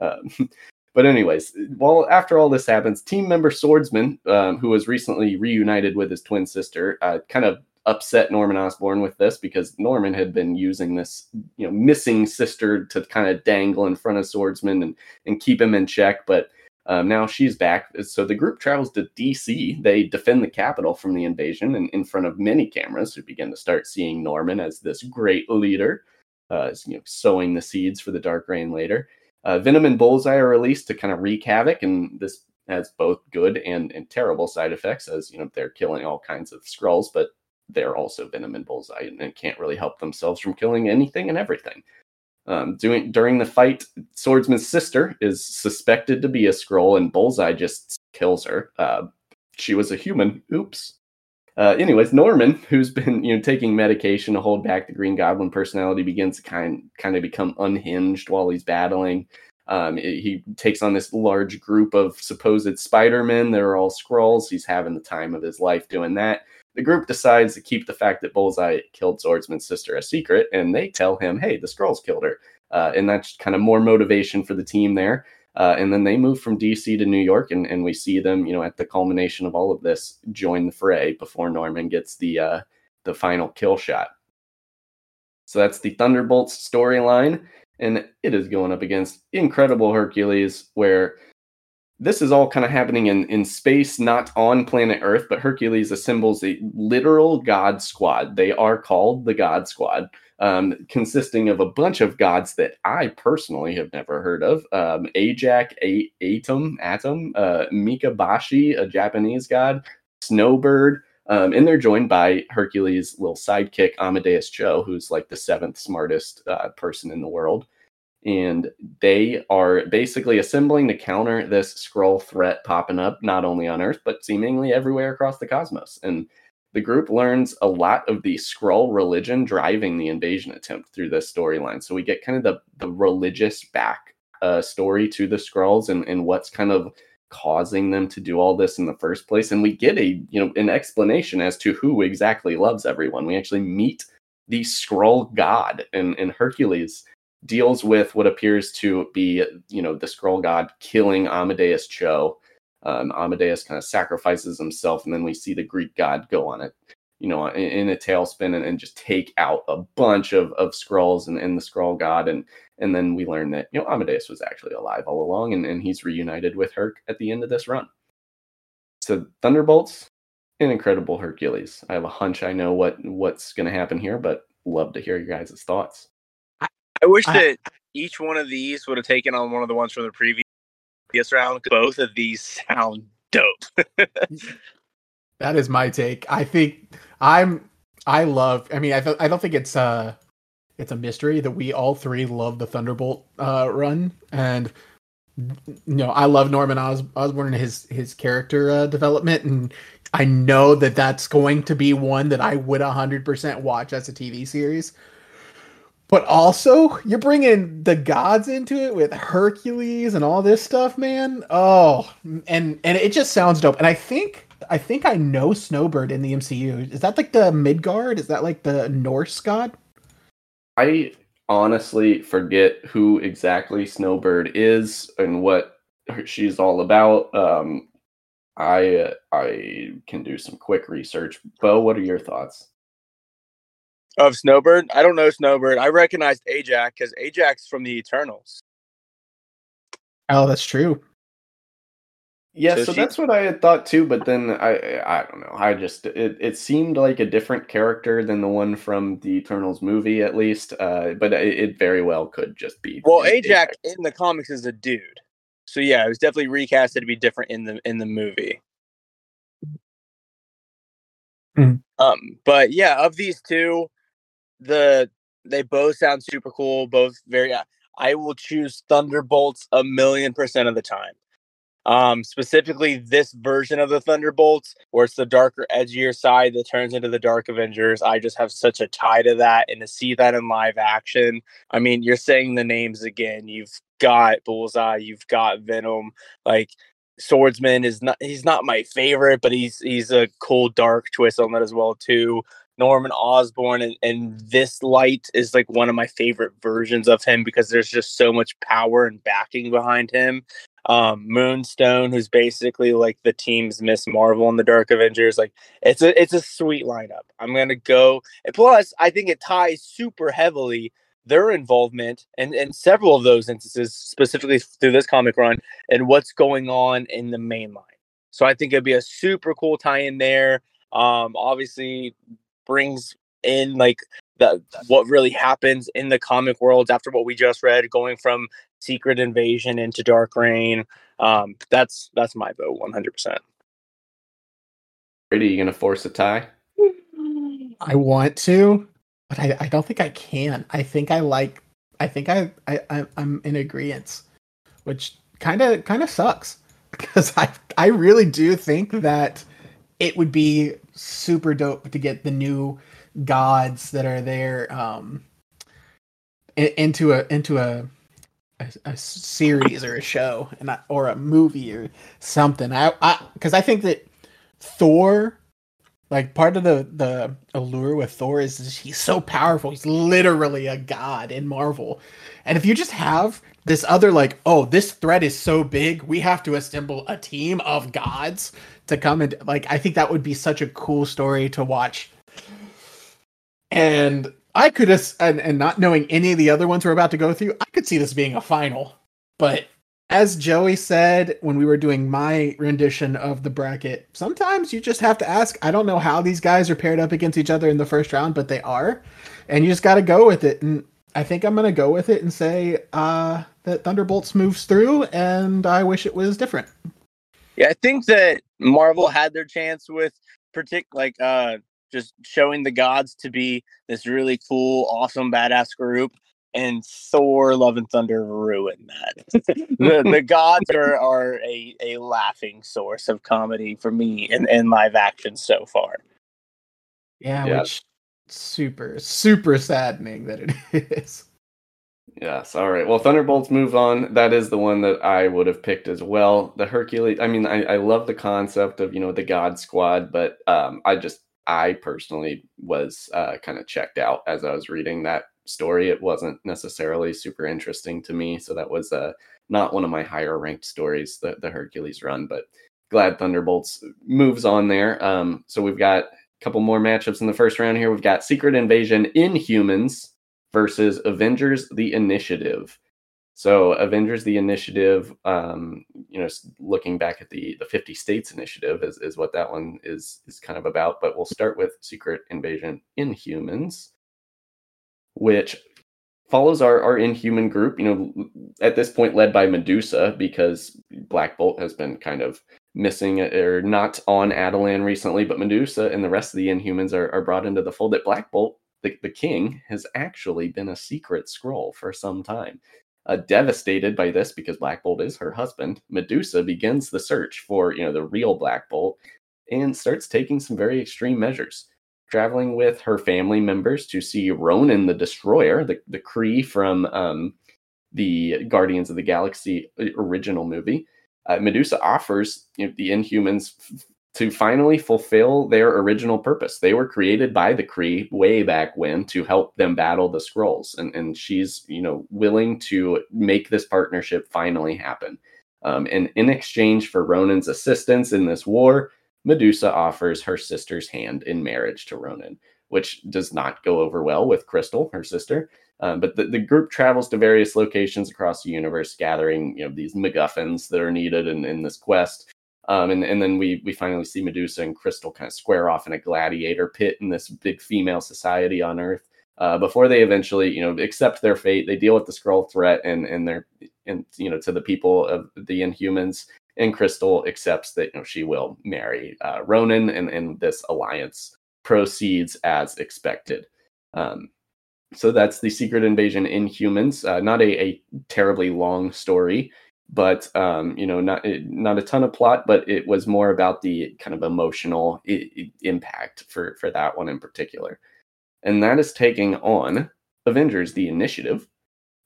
Um, but, anyways, well, after all this happens, team member Swordsman, um, who was recently reunited with his twin sister, uh, kind of upset Norman Osborn with this because Norman had been using this, you know, missing sister to kind of dangle in front of Swordsman and, and keep him in check. But um, now she's back. So the group travels to DC. They defend the capital from the invasion and in front of many cameras who begin to start seeing Norman as this great leader, uh, you know, sowing the seeds for the Dark Reign later. Uh, Venom and Bullseye are released to kind of wreak havoc, and this has both good and, and terrible side effects as, you know, they're killing all kinds of Skrulls, but they're also Venom and Bullseye and, and can't really help themselves from killing anything and everything. Um, doing during the fight, Swordsman's sister is suspected to be a Skrull, and Bullseye just kills her. Uh, she was a human. Oops. Uh, anyways, Norman, who's been you know taking medication to hold back the Green Goblin personality, begins to kind kind of become unhinged while he's battling. Um, it, he takes on this large group of supposed Spider-Men. They're all Skrulls. He's having the time of his life doing that the group decides to keep the fact that Bullseye killed Swordsman's sister a secret, and they tell him, "Hey, the Skrulls killed her," uh, and that's kind of more motivation for the team there. Uh, and then they move from DC to New York, and, and we see them, you know, at the culmination of all of this, join the fray before Norman gets the uh, the final kill shot. So that's the Thunderbolts storyline, and it is going up against Incredible Hercules, where this is all kind of happening in, in space, not on planet Earth, but Hercules assembles a literal god squad. They are called the God Squad, um, consisting of a bunch of gods that I personally have never heard of. Um, Ajak, a- Atum, Atum, uh, Mikaboshi, a Japanese god, Snowbird, um, and they're joined by Hercules' little sidekick, Amadeus Cho, who's like the seventh smartest uh, person in the world and they are basically assembling to counter this Skrull threat popping up not only on Earth but seemingly everywhere across the cosmos. And the group learns a lot of the Skrull religion driving the invasion attempt through this storyline. So we get kind of the the religious back uh, story to the Skrulls and, and what's kind of causing them to do all this in the first place. And we get a you know an explanation as to who exactly loves everyone. We actually meet the Skrull god and, and Hercules deals with what appears to be you know the Skrull god killing Amadeus Cho um, Amadeus kind of sacrifices himself, and then we see the Greek god go on it, you know, in, in a tailspin and, and, just take out a bunch of, of Skrulls and, and the Skrull god, and and then we learn that you know Amadeus was actually alive all along, and, and he's reunited with Herc at the end of this run. So Thunderbolts, an incredible Hercules. I have a hunch I know what what's going to happen here, but love to hear your guys' thoughts. I wish I, that each one of these would have taken on one of the ones from the previous round. Both of these sound dope. that is my take. I think I'm. I love. I mean, I th- I don't think it's uh it's a mystery that we all three love the Thunderbolt uh, run, and you know I love Norman Os- Osborn and his his character uh, development, and I know that that's going to be one that I would hundred percent watch as a TV series. But also, you're bringing the gods into it with Hercules and all this stuff, man. Oh, and and it just sounds dope. And I think I think I know Snowbird in the MCU. Is that like the Midgard? Is that like the Norse god? I honestly forget who exactly Snowbird is and what she's all about. Um, I I can do some quick research. Bo, what are your thoughts? Of Snowbird. I don't know Snowbird. I recognized Ajax because Ajax from the Eternals. Oh, that's true. Yeah, so, so she, that's what I had thought too, but then I I don't know. I just it, it seemed like a different character than the one from the Eternals movie, at least. Uh, but it, it very well could just be. Well, Ajax, Ajax in the comics is a dude, so yeah, it was definitely recasted to be different in the in the movie. Mm. Um, but yeah, of these two, the they both sound super cool. Both very. I will choose Thunderbolts a million percent of the time. Um, specifically this version of the Thunderbolts, where it's the darker, edgier side that turns into the Dark Avengers. I just have such a tie to that, and to see that in live action. I mean, you're saying the names again. You've got Bullseye, you've got Venom. Like Swordsman is not he's not my favorite, but he's he's a cool dark twist on that as well too. Norman Osborn and, and this light is like one of my favorite versions of him because there's just so much power and backing behind him. Um, Moonstone, who's basically like the team's Miss Marvel in the Dark Avengers, like it's a it's a sweet lineup. I'm gonna go and plus I think it ties super heavily their involvement and and several of those instances specifically through this comic run and what's going on in the main line. So I think it'd be a super cool tie in there. Um, obviously brings in like the what really happens in the comic worlds after what we just read, going from Secret Invasion into Dark Reign. Um, that's that's my vote, one hundred percent. Are you gonna force a tie? I want to, but I, I don't think I can. I think I like. I think I, I I'm in agreement, which kind of kind of sucks because I I really do think that it would be super dope to get the new gods that are there um into a into a a, a series or a show and or a movie or something. I I because I think that Thor like part of the the allure with Thor is he's so powerful. He's literally a god in Marvel. And if you just have this other like, oh, this threat is so big, we have to assemble a team of gods to come and like I think that would be such a cool story to watch. And I could just and, and not knowing any of the other ones we're about to go through, I could see this being a final. But as Joey said when we were doing my rendition of the bracket, sometimes you just have to ask. I don't know how these guys are paired up against each other in the first round, but they are. And you just got to go with it. And I think I'm going to go with it and say uh, that Thunderbolts moves through, and I wish it was different. Yeah, I think that Marvel had their chance with partic like uh just showing the gods to be this really cool, awesome, badass group. And Thor, Love and Thunder ruined that. the the gods are, are a, a laughing source of comedy for me in, in live action so far. Yeah, Yeah. which super super saddening that it is. Yes. All right. Well, Thunderbolts move on. That is the one that I would have picked as well. The Hercules. I mean, I, I love the concept of you know the God Squad, but um, I just I personally was uh, kind of checked out as I was reading that story. It wasn't necessarily super interesting to me, so that was uh, not one of my higher ranked stories. The the Hercules run, but glad Thunderbolts moves on there. Um, so we've got a couple more matchups in the first round here. We've got Secret Invasion Inhumans versus Avengers the Initiative. So Avengers the Initiative, um, you know, looking back at the the 50 states initiative is, is what that one is is kind of about. But we'll start with Secret Invasion Inhumans, which follows our, our Inhuman group, you know, at this point led by Medusa because Black Bolt has been kind of missing or not on Attilan recently, but Medusa and the rest of the Inhumans are, are brought into the fold that Black Bolt, the, the king, has actually been a secret Skrull for some time. Uh, devastated by this because Black Bolt is her husband, Medusa begins the search for you know the real Black Bolt and starts taking some very extreme measures. Traveling with her family members to see Ronan the Destroyer, the, the Kree from um, the Guardians of the Galaxy uh, original movie. Uh, Medusa offers you know, the Inhumans to finally fulfill their original purpose. They were created by the Kree way back when to help them battle the Skrulls, and and she's you know willing to make this partnership finally happen. Um, and in exchange for Ronan's assistance in this war, Medusa offers her sister's hand in marriage to Ronan, which does not go over well with Crystal, her sister. Um, but the, the group travels to various locations across the universe, gathering you know these MacGuffins that are needed in, in this quest. Um, and, and then we we finally see Medusa and Crystal kind of square off in a gladiator pit in this big female society on Earth. Uh, before they eventually, you know, accept their fate, they deal with the Skrull threat and and their and you know to the people of the Inhumans. And Crystal accepts that you know she will marry uh, Ronan, and and this alliance proceeds as expected. Um, so that's the Secret Invasion Inhumans. Uh, not a, a terribly long story, but um, you know, not not a ton of plot, but it was more about the kind of emotional I- impact for for that one in particular, and that is taking on Avengers: The Initiative,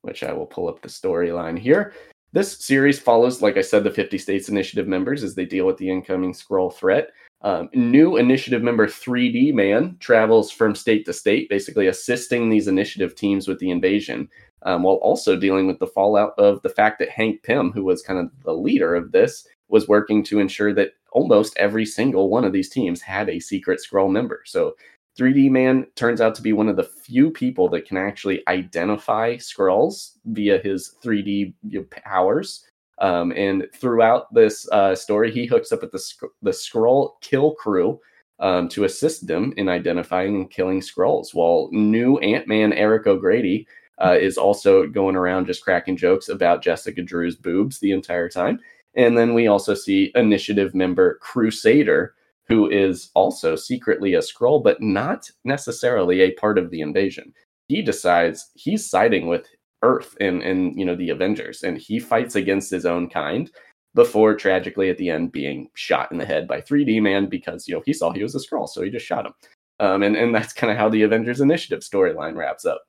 which I will pull up the storyline here. This series follows, like I said, the 50 States Initiative members as they deal with the incoming Skrull threat. Um, new initiative member 3D Man travels from state to state, basically assisting these initiative teams with the invasion, um, while also dealing with the fallout of the fact that Hank Pym, who was kind of the leader of this, was working to ensure that almost every single one of these teams had a secret Skrull member. So 3D Man turns out to be one of the few people that can actually identify Skrulls via his 3D powers. Um, and throughout this uh, story, he hooks up with the sc- the Skrull Kill Krew um, to assist them in identifying and killing Skrulls. While new Ant Man Eric O'Grady uh, is also going around just cracking jokes about Jessica Drew's boobs the entire time. And then we also see initiative member Crusader, who is also secretly a Skrull, but not necessarily a part of the invasion. He decides he's siding with Earth and and you know the Avengers, and he fights against his own kind before tragically at the end being shot in the head by 3D Man because you know he saw he was a Skrull, so he just shot him. Um, and and that's kind of how the Avengers Initiative storyline wraps up.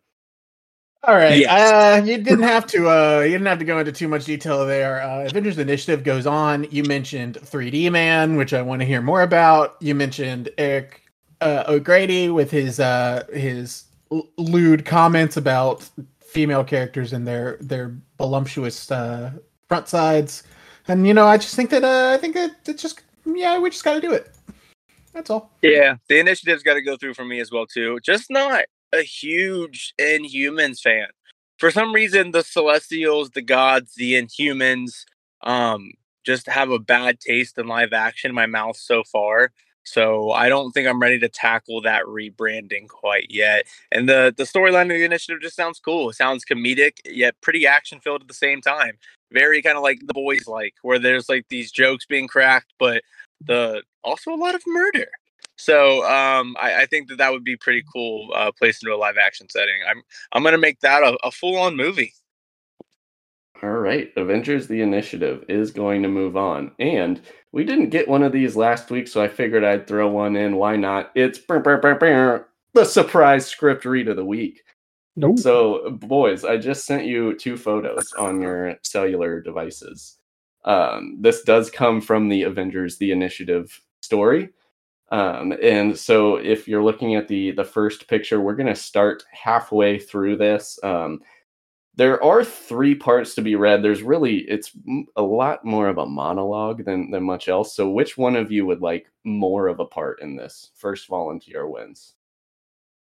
All right. Yes. Uh, you didn't have to. Uh, you didn't have to go into too much detail there. Uh, Avengers Initiative goes on. You mentioned 3D Man, which I want to hear more about. You mentioned Eric uh, O'Grady with his uh, his lewd comments about female characters and their their voluptuous uh, front sides. And you know, I just think that uh, I think that it's just yeah, we just got to do it. That's all. Yeah, the initiative's got to go through for me as well too. Just not a huge Inhumans fan. For some reason, the Celestials, the gods, the Inhumans, um, just have a bad taste in live action in my mouth so far. So I don't think I'm ready to tackle that rebranding quite yet. And the the storyline of the initiative just sounds cool. It sounds comedic yet pretty action filled at the same time. Very kind of like the boys like, where there's like these jokes being cracked, but the also a lot of murder. So um, I, I think that that would be pretty cool uh, placed into a live action setting. I'm I'm gonna make that a, a full on movie. All right, Avengers the Initiative is going to move on. And we didn't get one of these last week, so I figured I'd throw one in. Why not? It's the surprise script read of the week. Nope. So, boys, I just sent you two photos on your cellular devices. Um, this does come from the Avengers the Initiative story. Um, and so if you're looking at the the first picture, we're going to start halfway through this. Um, there are three parts to be read. There's really it's a lot more of a monologue than than much else. So which one of you would like more of a part in this? First volunteer wins.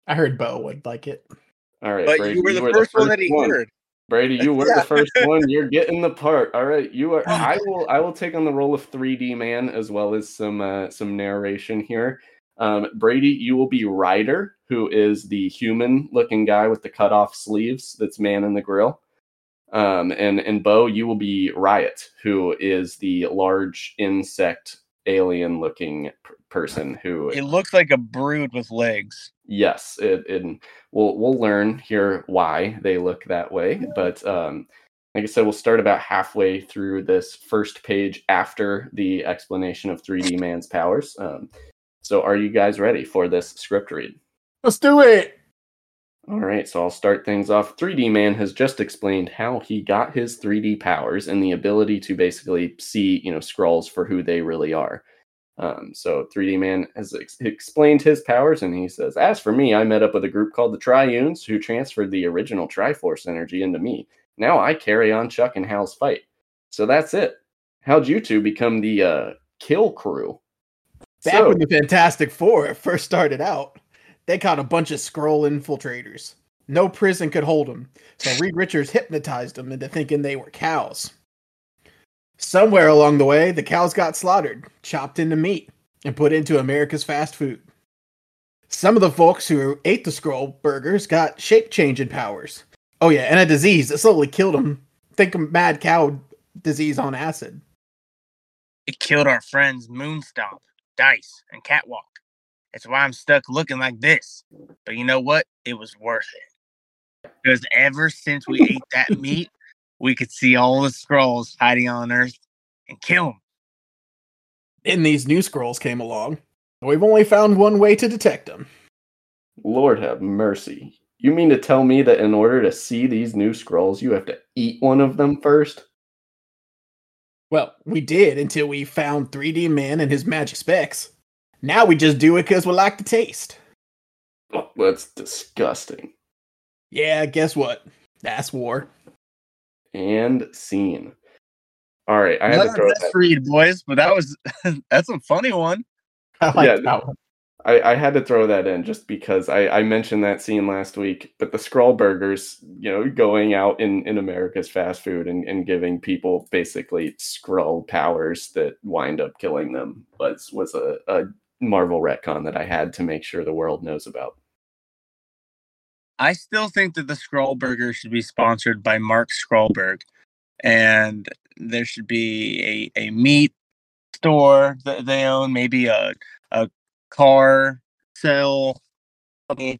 I heard Bo would like it. All right, But Brady, you were the first one that he one. heard. Brady, you were Yeah. the first one. You're getting the part. All right, you are. I will. I will take on the role of 3D man as well as some uh, some narration here. Um, Brady, you will be Ryder, who is the human-looking guy with the cut-off sleeves. That's man in the grill. Um, and and Bo, you will be Riot, who is the large insect alien-looking p- person who It looks like a brood with legs. yes it, it we'll we'll learn here why they look that way but um like i said we'll start about halfway through this first page after the explanation of 3d man's powers um so are you guys ready for this script read Let's do it. all right, so I'll start things off. 3D Man has just explained how he got his 3D powers and the ability to basically see, you know, Skrulls for who they really are. Um, so 3D Man has ex- explained his powers, and he says, "As for me, I met up with a group called the Triunes, who transferred the original Triforce energy into me. Now I carry on Chuck and Hal's fight. So that's it. How'd you two become the uh, Kill Krew?" Back So- when the Fantastic Four first started out, they caught a bunch of Skrull infiltrators. No prison could hold them, so Reed Richards hypnotized them into thinking they were cows. Somewhere along the way, the cows got slaughtered, chopped into meat, and put into America's fast food. Some of the folks who ate the Skrull burgers got shape changing powers. Oh yeah, and a disease that slowly killed them. Think of mad cow disease on acid. It killed our friends Moonstomp, Dice, and Catwalk. That's why I'm stuck looking like this. But you know what? It was worth it. Because ever since we ate that meat, we could see all the Skrulls hiding on Earth and kill them. Then these new Skrulls came along. We've only found one way to detect them. Lord have mercy. You mean to tell me that in order to see these new Skrulls, you have to eat one of them first? Well, we did until we found 3D Man and his magic specs. Now we just do it because we like the taste. Oh, that's disgusting. Yeah, guess what? That's war. And scene. All right, I had to Not throw our best that. read, boys, but that was that's a funny one. I like Yeah, that one. I, I had to throw that in just because I, I mentioned that scene last week. But the Skrull burgers, you know, going out in, in America's fast food and, and giving people basically Skrull powers that wind up killing them was was a, a Marvel retcon that I had to make sure the world knows about. I still think that the Skrull Burger should be sponsored by Mark Skrullberg, and there should be a, a meat store that they own, maybe a a car sell. company.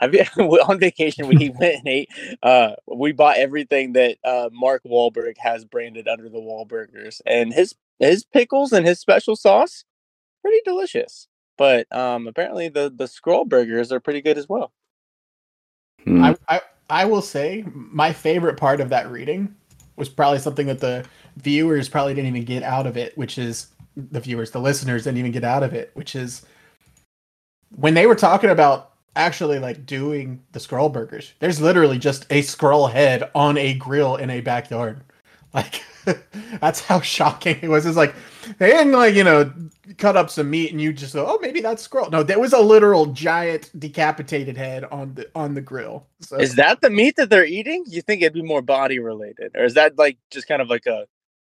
I've been on vacation. We went and ate. Uh, we bought everything that uh, Mark Wahlberg has branded under the Wahlburgers, and his his pickles and his special sauce, pretty delicious. But um, apparently the the Skrull burgers are pretty good as well. Hmm. I, I I will say my favorite part of that reading was probably something that the viewers probably didn't even get out of it, which is the viewers, the listeners didn't even get out of it, which is when they were talking about actually like doing the Skrull burgers. There's literally just a Skrull head on a grill in a backyard. Like that's how shocking it was. It's like they didn't like you know cut up some meat and you just go, oh maybe that's Skrull. No, there was a literal giant decapitated head on the on the grill. So Is that the meat that they're eating? You think it'd be more body related, or is that like just kind of like a?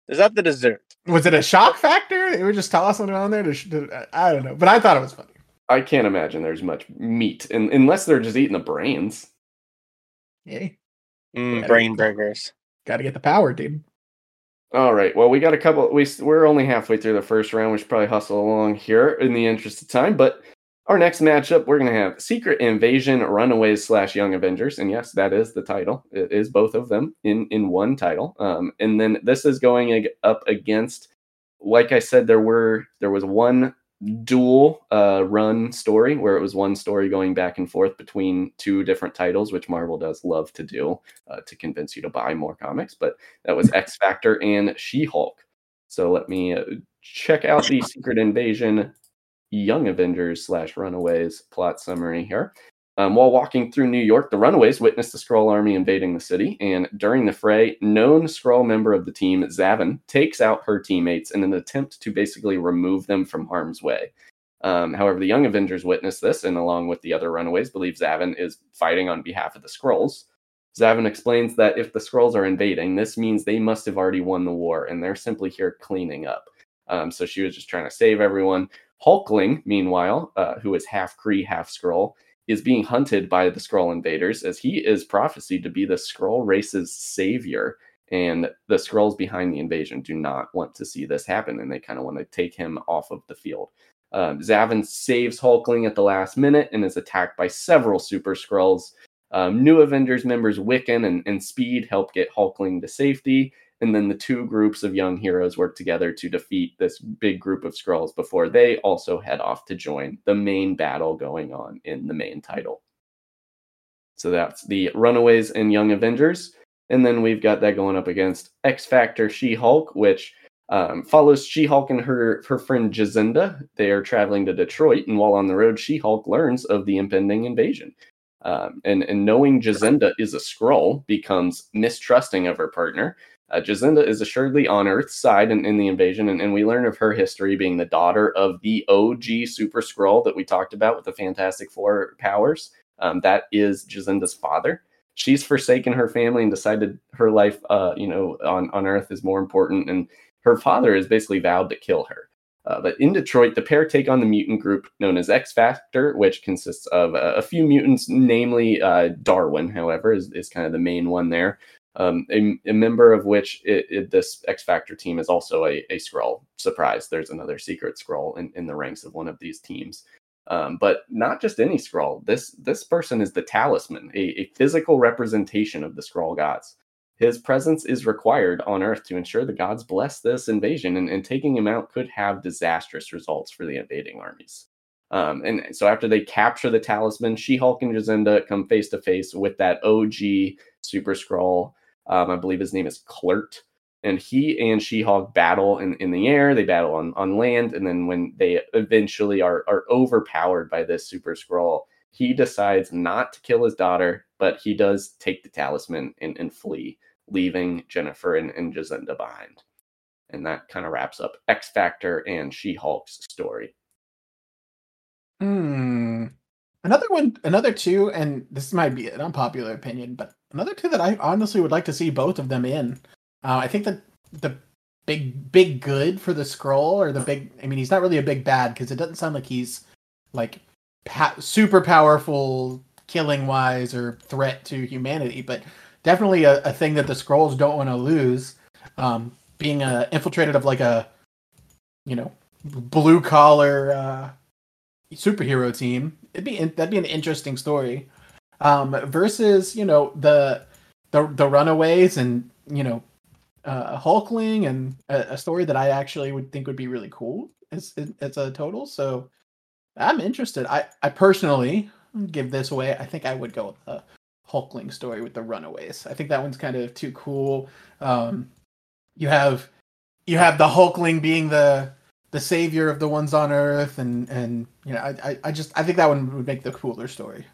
Is that the dessert? was it a shock factor? They were just tossing it on there to, sh- to I don't know, but I thought it was funny. I can't imagine there's much meat, in, unless they're just eating the brains. Yay, Mm, Yeah. brain burgers. got to get the power, dude. All right. Well, we got a couple. We we're only halfway through the first round. We should probably hustle along here in the interest of time. But Our next matchup, we're going to have Secret Invasion Runaways slash Young Avengers. And yes, that is the title. It is both of them in, in one title. Um, and then this is going ag- up against, like I said, there were there was one dual uh, run story where it was one story going back and forth between two different titles, which Marvel does love to do uh, to convince you to buy more comics. But that was X Factor and She Hulk. So let me uh, check out the Secret Invasion Young Avengers slash Runaways plot summary here. Um, while walking through New York, the Runaways witnessed the Skrull army invading the city, and during the fray, known Skrull member of the team, Xavin, takes out her teammates in an attempt to basically remove them from harm's way. Um, however, the Young Avengers witness this, and along with the other Runaways, believe Xavin is fighting on behalf of the Skrulls. Xavin explains that if the Skrulls are invading, this means they must have already won the war, and they're simply here cleaning up. Um, so she was just trying to save everyone. Hulkling, meanwhile, uh, who is half Kree, half Skrull, is being hunted by the Skrull invaders as he is prophesied to be the Skrull race's savior. And the Skrulls behind the invasion do not want to see this happen, and they kind of want to take him off of the field. Um, Xavin saves Hulkling at the last minute and is attacked by several Super Skrulls. Um, new Avengers members Wiccan and, and Speed help get Hulkling to safety, and then the two groups of young heroes work together to defeat this big group of Skrulls before they also head off to join the main battle going on in the main title. So that's the Runaways and Young Avengers. And then we've got that going up against X Factor She Hulk, which um, follows She Hulk and her, her friend Jazinda. They are traveling to Detroit, and while on the road, She Hulk learns of the impending invasion. Um, and, and knowing Jazinda is a Skrull becomes mistrusting of her partner uh, Jazinda is assuredly on Earth's side in, in the invasion, and, and, we learn of her history being the daughter of the OG Super Skrull that we talked about with the Fantastic Four powers. Um, that is Jazinda's father. She's forsaken her family and decided her life, uh, you know, on, on Earth is more important, and her father has basically vowed to kill her. Uh, but in Detroit, the pair take on the mutant group known as X Factor, which consists of a few mutants, namely uh, Darwin, however, is, is kind of the main one there um, a, a, member of which it, it, this X Factor team is also a, a. Surprise, there's another secret Skrull in, in the ranks of one of these teams. Um, but not just any Skrull. This this person is the talisman, a, a physical representation of the Skrull gods. His presence is required on Earth to ensure the gods bless this invasion, and, and taking him out could have disastrous results for the invading armies. Um, and so after they capture the talisman, She-Hulk and Jazinda come face to face with that OG Super Skrull um, I believe his name is Kl'rt. And he and She-Hulk battle in, in the air. They battle on, on land, and then when they eventually are are overpowered by this Super Skrull, he decides not to kill his daughter, but he does take the talisman and, and flee, leaving Jennifer and, and Jazinda behind. And that kind of wraps up X Factor and She Hulk's story. Hmm. Another one, another two, and this might be an unpopular opinion, but another two that I honestly would like to see both of them in. Uh, I think that the big big good for the Skrull or the big I mean he's not really a big bad because it doesn't sound like he's like pa- super powerful killing wise or threat to humanity, but definitely a, a thing that the Skrulls don't want to lose. Um, being a infiltrated of like a you know blue collar uh, superhero team, it'd be that'd be an interesting story um, versus you know the the the Runaways and you know uh, Hulkling and a, a, story that I actually would think would be really cool as as a total. So I'm interested. I I personally give this away. I think I would go with the Hulkling story with the Runaways. I think that one's kind of too cool. Um, you have you have the Hulkling being the the savior of the ones on Earth, and and you know I I just I think that one would make the cooler story.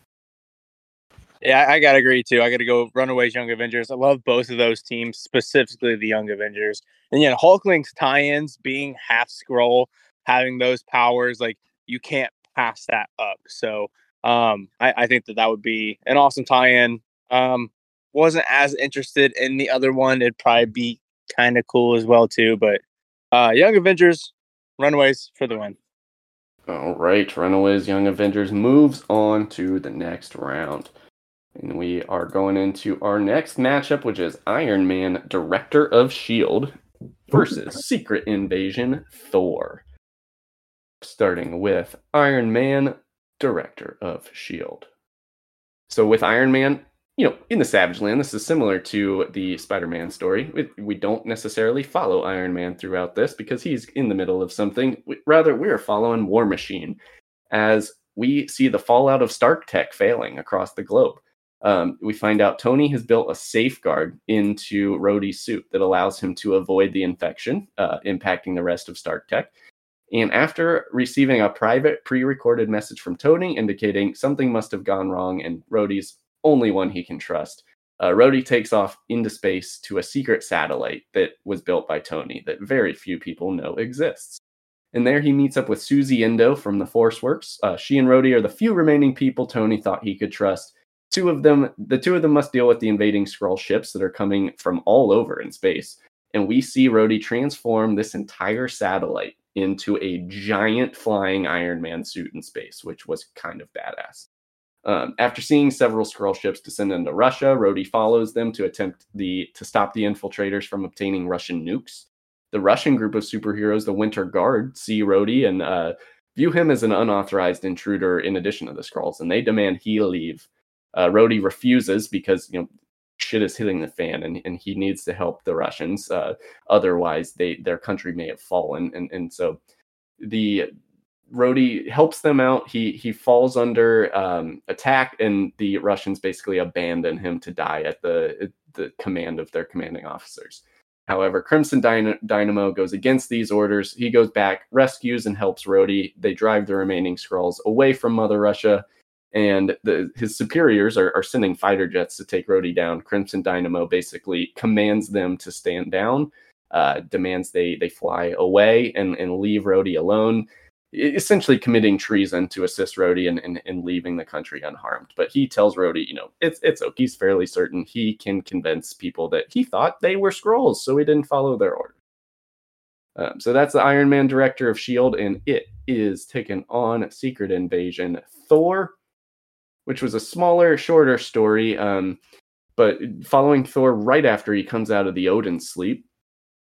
Yeah, I gotta agree too. I gotta go Runaways, Young Avengers. I love both of those teams, specifically the Young Avengers. And yeah, Hulkling's tie-ins being half Skrull having those powers, like you can't pass that up. So um, I, I think that that would be an awesome tie-in. Um, wasn't as interested in the other one. It'd probably be kind of cool as well too. But uh, Young Avengers, Runaways for the win. All right, Runaways, Young Avengers moves on to the next round. And we are going into our next matchup, which is Iron Man, Director of S.H.I.E.L.D. versus Secret Invasion Thor. Starting with Iron Man, director of S.H.I.E.L.D. So with Iron Man, you know, in the Savage Land, this is similar to the Spider Man story. We, we, don't necessarily follow Iron Man throughout this because he's in the middle of something. We, rather, we're following War Machine as we see the fallout of Stark Tech failing across the globe. Um, we find out Tony has built a safeguard into Rhodey's suit that allows him to avoid the infection uh, impacting the rest of Stark Tech. And after receiving a private pre recorded message from Tony indicating something must have gone wrong and Rhodey's only one he can trust, uh, Rhodey takes off into space to a secret satellite that was built by Tony that very few people know exists. And there he meets up with Suzi Endo from the Force Works. Uh, she and Rhodey are the few remaining people Tony thought he could trust. Two of them, the two of them must deal with the invading Skrull ships that are coming from all over in space. And we see Rhodey transform this entire satellite into a giant flying Iron Man suit in space, which was kind of badass. Um, after seeing several Skrull ships descend into Russia, Rhodey follows them to attempt the to stop the infiltrators from obtaining Russian nukes. The Russian group of superheroes, the Winter Guard, see Rhodey and uh, view him as an unauthorized intruder in addition to the Skrulls, and they demand he leave. Uh, Rhodey refuses because you know shit is hitting the fan, and, and he needs to help the Russians. Uh, otherwise, they their country may have fallen, and and so the Rhodey helps them out. He he falls under um, attack, and the Russians basically abandon him to die at the the command of their commanding officers. However, Crimson Dynamo goes against these orders. He goes back, rescues, and helps Rhodey. They drive the remaining Skrulls away from Mother Russia, and the, his superiors are, are sending fighter jets to take Rhodey down. Crimson Dynamo basically commands them to stand down, uh, demands they they fly away and, and leave Rhodey alone essentially committing treason to assist Rhodey in, in, in, leaving the country unharmed. But he tells Rhodey, you know, it's it's okay. He's fairly certain he can convince people that he thought they were Skrulls, so he didn't follow their order. Um, so that's the Iron Man director of S.H.I.E.L.D., and it is taken on Secret Invasion Thor, which was a smaller, shorter story. Um, but following Thor right after he comes out of the Odin sleep,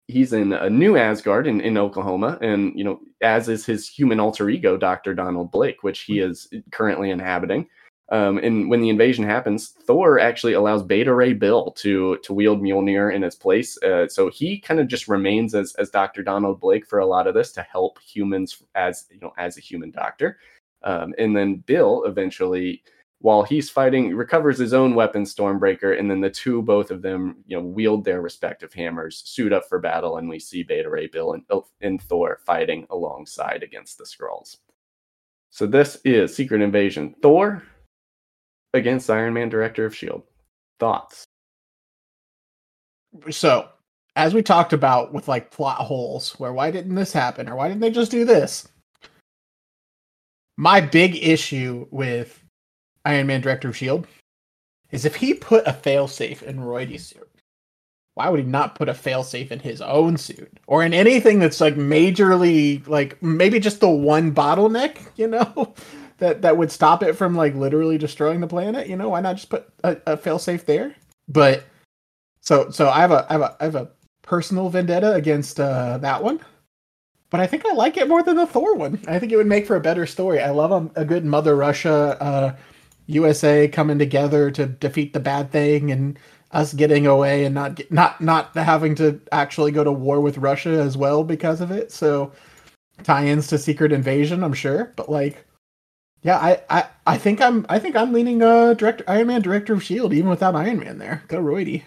he's in a new Asgard in, in Oklahoma, and you know, as is his human alter ego, Doctor Donald Blake, which he is currently inhabiting. Um, and when the invasion happens, Thor actually allows Beta Ray Bill to to wield Mjolnir in his place. Uh, so he kind of just remains as as Doctor Donald Blake for a lot of this to help humans as you know as a human doctor. Um, and then Bill eventually while he's fighting, recovers his own weapon, Stormbreaker, and then the two, both of them, you know, wield their respective hammers, suit up for battle, and we see Beta Ray Bill and, oh, and Thor fighting alongside against the Skrulls. So this is Secret Invasion. Thor against Iron Man, Director of S.H.I.E.L.D. Thoughts? So, as we talked about with like plot holes, where why didn't this happen, or why didn't they just do this? My big issue with Iron Man director of Shield is if he put a failsafe in Rhodey's suit, why would he not put a failsafe in his own suit or in anything that's like majorly like maybe just the one bottleneck, you know, that that would stop it from like literally destroying the planet? You know, why not just put a, a failsafe there? But so so I have a I have a I have a personal vendetta against uh, that one. But I think I like it more than the Thor one. I think it would make for a better story. I love a, a good Mother Russia uh, USA coming together to defeat the bad thing and us getting away and not not not having to actually go to war with Russia as well because of it. So tie-ins to Secret Invasion, I'm sure, but like yeah, I, I, I think I'm I think I'm leaning uh director Iron Man director of Shield even without Iron Man there. Go Rhodey.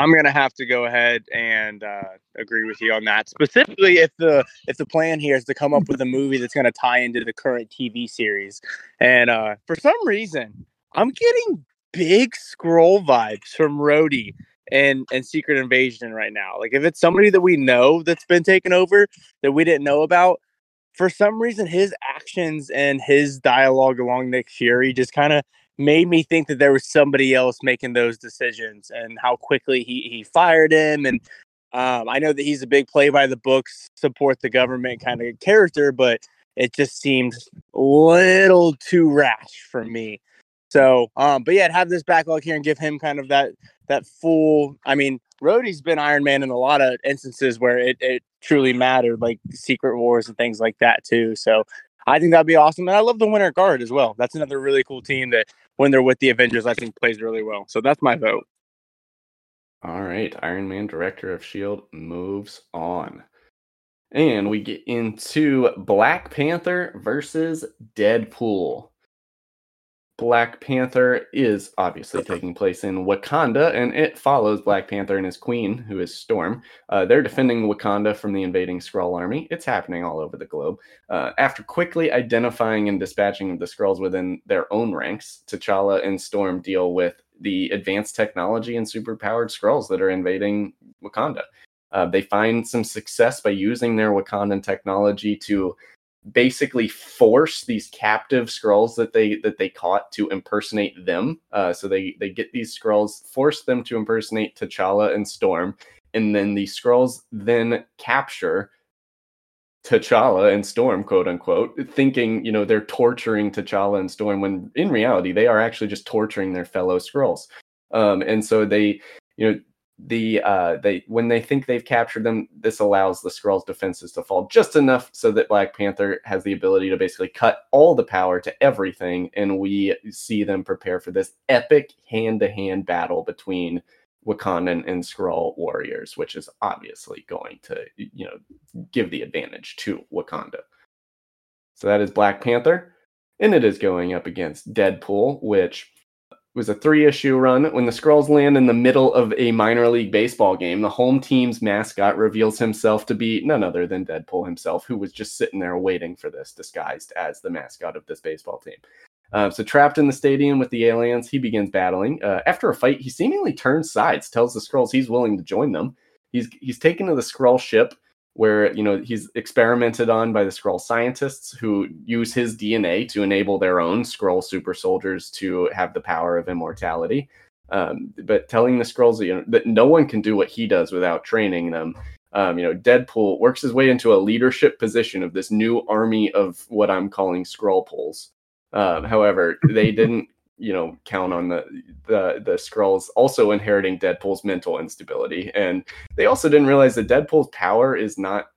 I'm gonna have to go ahead and uh, agree with you on that. Specifically, if the if the plan here is to come up with a movie that's gonna tie into the current TV series, and uh, for some reason, I'm getting big Skrull vibes from Rhodey and and Secret Invasion right now. Like if it's somebody that we know that's been taken over that we didn't know about, for some reason his actions and his dialogue along Nick Fury just kind of made me think that there was somebody else making those decisions and how quickly he he fired him and um, I know that he's a big play by the books, support the government kind of character, but it just seemed a little too rash for me. So, um, but yeah, have this backlog here and give him kind of that that full. I mean, Rhodey's been Iron Man in a lot of instances where it, it truly mattered, like Secret Wars and things like that too. So I think that'd be awesome. And I love the Winter Guard as well. That's another really cool team that when they're with the Avengers, I think plays really well. So that's my vote. All right, Iron Man, director of S.H.I.E.L.D., moves on. And we get into Black Panther versus Deadpool. Black Panther is obviously taking place in Wakanda, and it follows Black Panther and his queen, who is Storm. Uh, they're defending Wakanda from the invading Skrull army. It's happening all over the globe. Uh, after quickly identifying and dispatching the Skrulls within their own ranks, T'Challa and Storm deal with the advanced technology and superpowered Skrulls that are invading Wakanda. Uh, they find some success by using their Wakandan technology to basically force these captive Skrulls that they that they caught to impersonate them. Uh, so they they get these Skrulls, force them to impersonate T'Challa and Storm, and then the Skrulls then capture T'Challa and Storm, quote unquote, thinking you know they're torturing T'Challa and Storm when in reality they are actually just torturing their fellow Skrulls. Um, and so they you know the uh they when they think they've captured them this allows the Skrulls defenses to fall just enough so that black panther has the ability to basically cut all the power to everything and we see them prepare for this epic hand-to-hand battle between wakandan and Skrull warriors which is obviously going to you know give the advantage to wakanda. So that is black panther and it is going up against deadpool which was a three issue run. When the Skrulls land in the middle of a minor league baseball game, the home team's mascot reveals himself to be none other than Deadpool himself, who was just sitting there waiting for this, disguised as the mascot of this baseball team. Uh, so, trapped in the stadium with the aliens, he begins battling. Uh, after a fight, he seemingly turns sides, tells the Skrulls he's willing to join them. He's he's taken to the Skrull ship where you know he's experimented on by the Skrull scientists who use his DNA to enable their own Skrull super soldiers to have the power of immortality. Um, but telling the Skrulls you know, that no one can do what he does without training them. Um, you know, Deadpool works his way into a leadership position of this new army of what I'm calling Skrull poles. Um, however, they didn't you know count on the the the Skrulls also inheriting Deadpool's mental instability, and they also didn't realize that Deadpool's power is not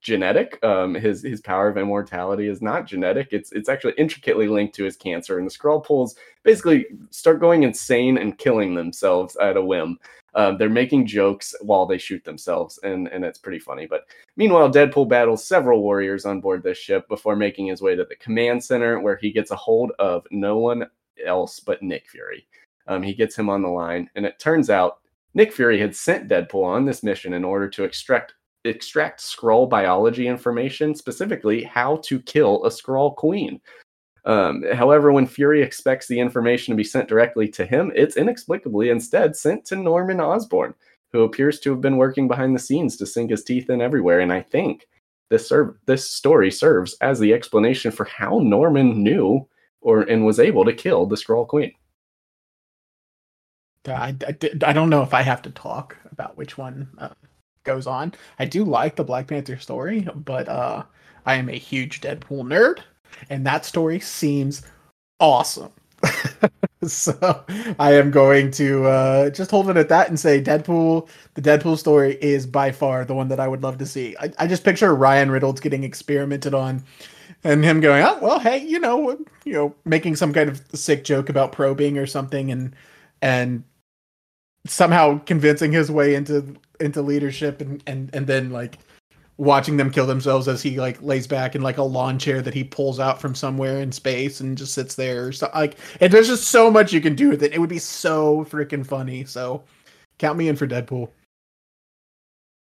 genetic. Um, his his power of immortality is not genetic. It's it's actually intricately linked to his cancer, and the Skrull poles basically start going insane and killing themselves at a whim. Um, they're making jokes while they shoot themselves, and and it's pretty funny. But meanwhile, Deadpool battles several warriors on board this ship before making his way to the command center, where he gets a hold of no one else but Nick Fury. Um, he gets him on the line, and it turns out Nick Fury had sent Deadpool on this mission in order to extract extract Skrull biology information, specifically how to kill a Skrull queen. Um, however, when Fury expects the information to be sent directly to him, it's inexplicably instead sent to Norman Osborn, who appears to have been working behind the scenes to sink his teeth in everywhere. And I think this serve this story serves as the explanation for how Norman knew or and was able to kill the Skrull Queen. I, I, I don't know if I have to talk about which one uh, goes on. I do like the Black Panther story, but uh, I am a huge Deadpool nerd, and that story seems awesome. so I am going to uh, just hold it at that and say Deadpool. The Deadpool story is by far the one that I would love to see. I, I just picture Ryan Reynolds getting experimented on and him going, "Oh, well, hey, you know, you know, making some kind of sick joke about probing or something, and and somehow convincing his way into into leadership, and and and then like watching them kill themselves as he like lays back in like a lawn chair that he pulls out from somewhere in space and just sits there. So like, and there's just so much you can do with it. It would be so freaking funny. So count me in for Deadpool.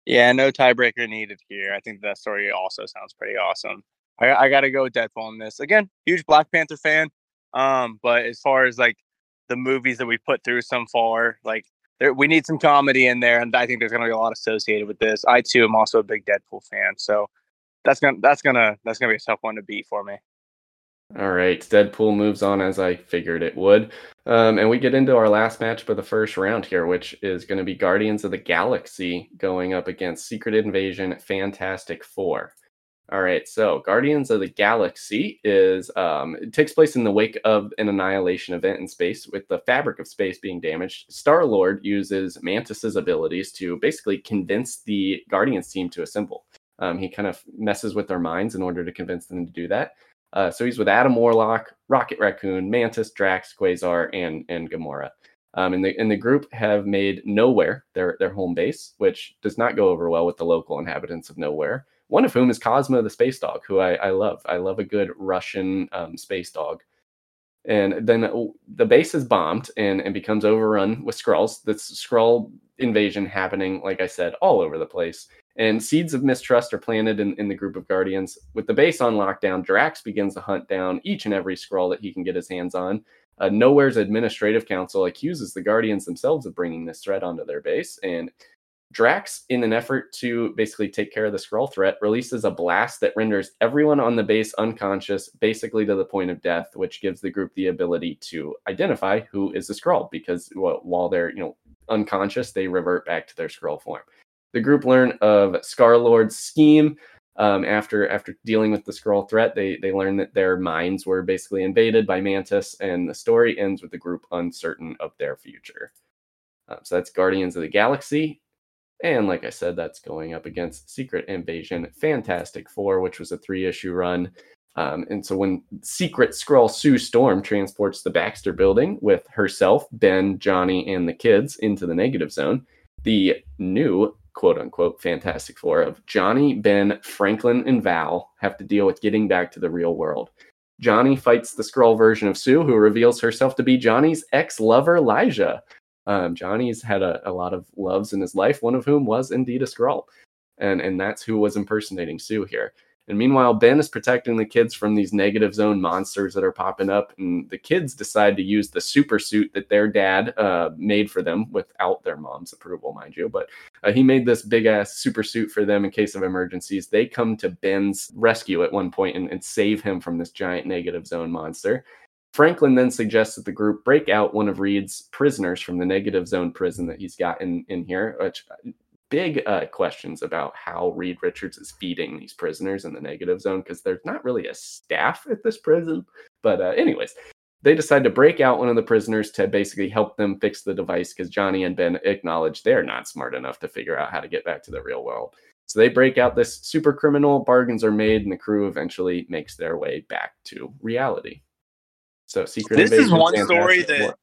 Yeah, no tiebreaker needed here. I think that story also sounds pretty awesome. I, I got to go with Deadpool on this. Again, huge Black Panther fan. Um, but as far as like the movies that we put through so far, like there, we need some comedy in there, and I think there's going to be a lot associated with this. I too am also a big Deadpool fan, so that's gonna that's gonna that's gonna be a tough one to beat for me. All right, Deadpool moves on as I figured it would, um, and we get into our last match of the first round here, which is going to be Guardians of the Galaxy going up against Secret Invasion Fantastic Four. All right, so Guardians of the Galaxy is um, it takes place in the wake of an annihilation event in space, with the fabric of space being damaged. Star Lord uses Mantis's abilities to basically convince the Guardians team to assemble. Um, he kind of messes with their minds in order to convince them to do that. Uh, so he's with Adam Warlock, Rocket Raccoon, Mantis, Drax, Quasar, and and Gamora. Um, and the and the group have made Knowhere their their home base, which does not go over well with the local inhabitants of Knowhere. One of whom is Cosmo the space dog, who I, I love. I love a good Russian um, space dog. And then the base is bombed and, and becomes overrun with Skrulls. This Skrull invasion happening, like I said, all over the place. And seeds of mistrust are planted in, in the group of Guardians. With the base on lockdown, Drax begins to hunt down each and every Skrull that he can get his hands on. Uh, Knowhere's administrative council accuses the Guardians themselves of bringing this threat onto their base. And Drax, in an effort to basically take care of the Skrull threat, releases a blast that renders everyone on the base unconscious, basically to the point of death, which gives the group the ability to identify who is the Skrull. Because well, while they're you know unconscious, they revert back to their Skrull form. The group learn of Star Lord's scheme. Um, after after dealing with the Skrull threat, they they learn that their minds were basically invaded by Mantis, and the story ends with the group uncertain of their future. Um, so that's Guardians of the Galaxy, and like I said, that's going up against Secret Invasion, Fantastic Four, which was a three issue run. Um, and so when Secret Skrull Sue Storm transports the Baxter building with herself, Ben, Johnny, and the kids into the negative zone, the new quote unquote Fantastic Four of Johnny, Ben, Franklin, and Val have to deal with getting back to the real world. Johnny fights the Skrull version of Sue, who reveals herself to be Johnny's ex lover, Lyja. Um, Johnny's had a, a, lot of loves in his life, one of whom was indeed a Skrull. And, and that's who was impersonating Sue here. And meanwhile, Ben is protecting the kids from these negative zone monsters that are popping up. And the kids decide to use the super suit that their dad uh, made for them without their mom's approval, mind you. But uh, he made this big ass super suit for them in case of emergencies. They come to Ben's rescue at one point and, and save him from this giant negative zone monster. Franklin then suggests that the group break out one of Reed's prisoners from the negative zone prison that he's got in, in here, which big uh, questions about how Reed Richards is feeding these prisoners in the negative zone because there's not really a staff at this prison. But, uh, anyways, they decide to break out one of the prisoners to basically help them fix the device because Johnny and Ben acknowledge they're not smart enough to figure out how to get back to the real world. So they break out this super criminal, bargains are made, and the crew eventually makes their way back to reality. So, Secret This is one story that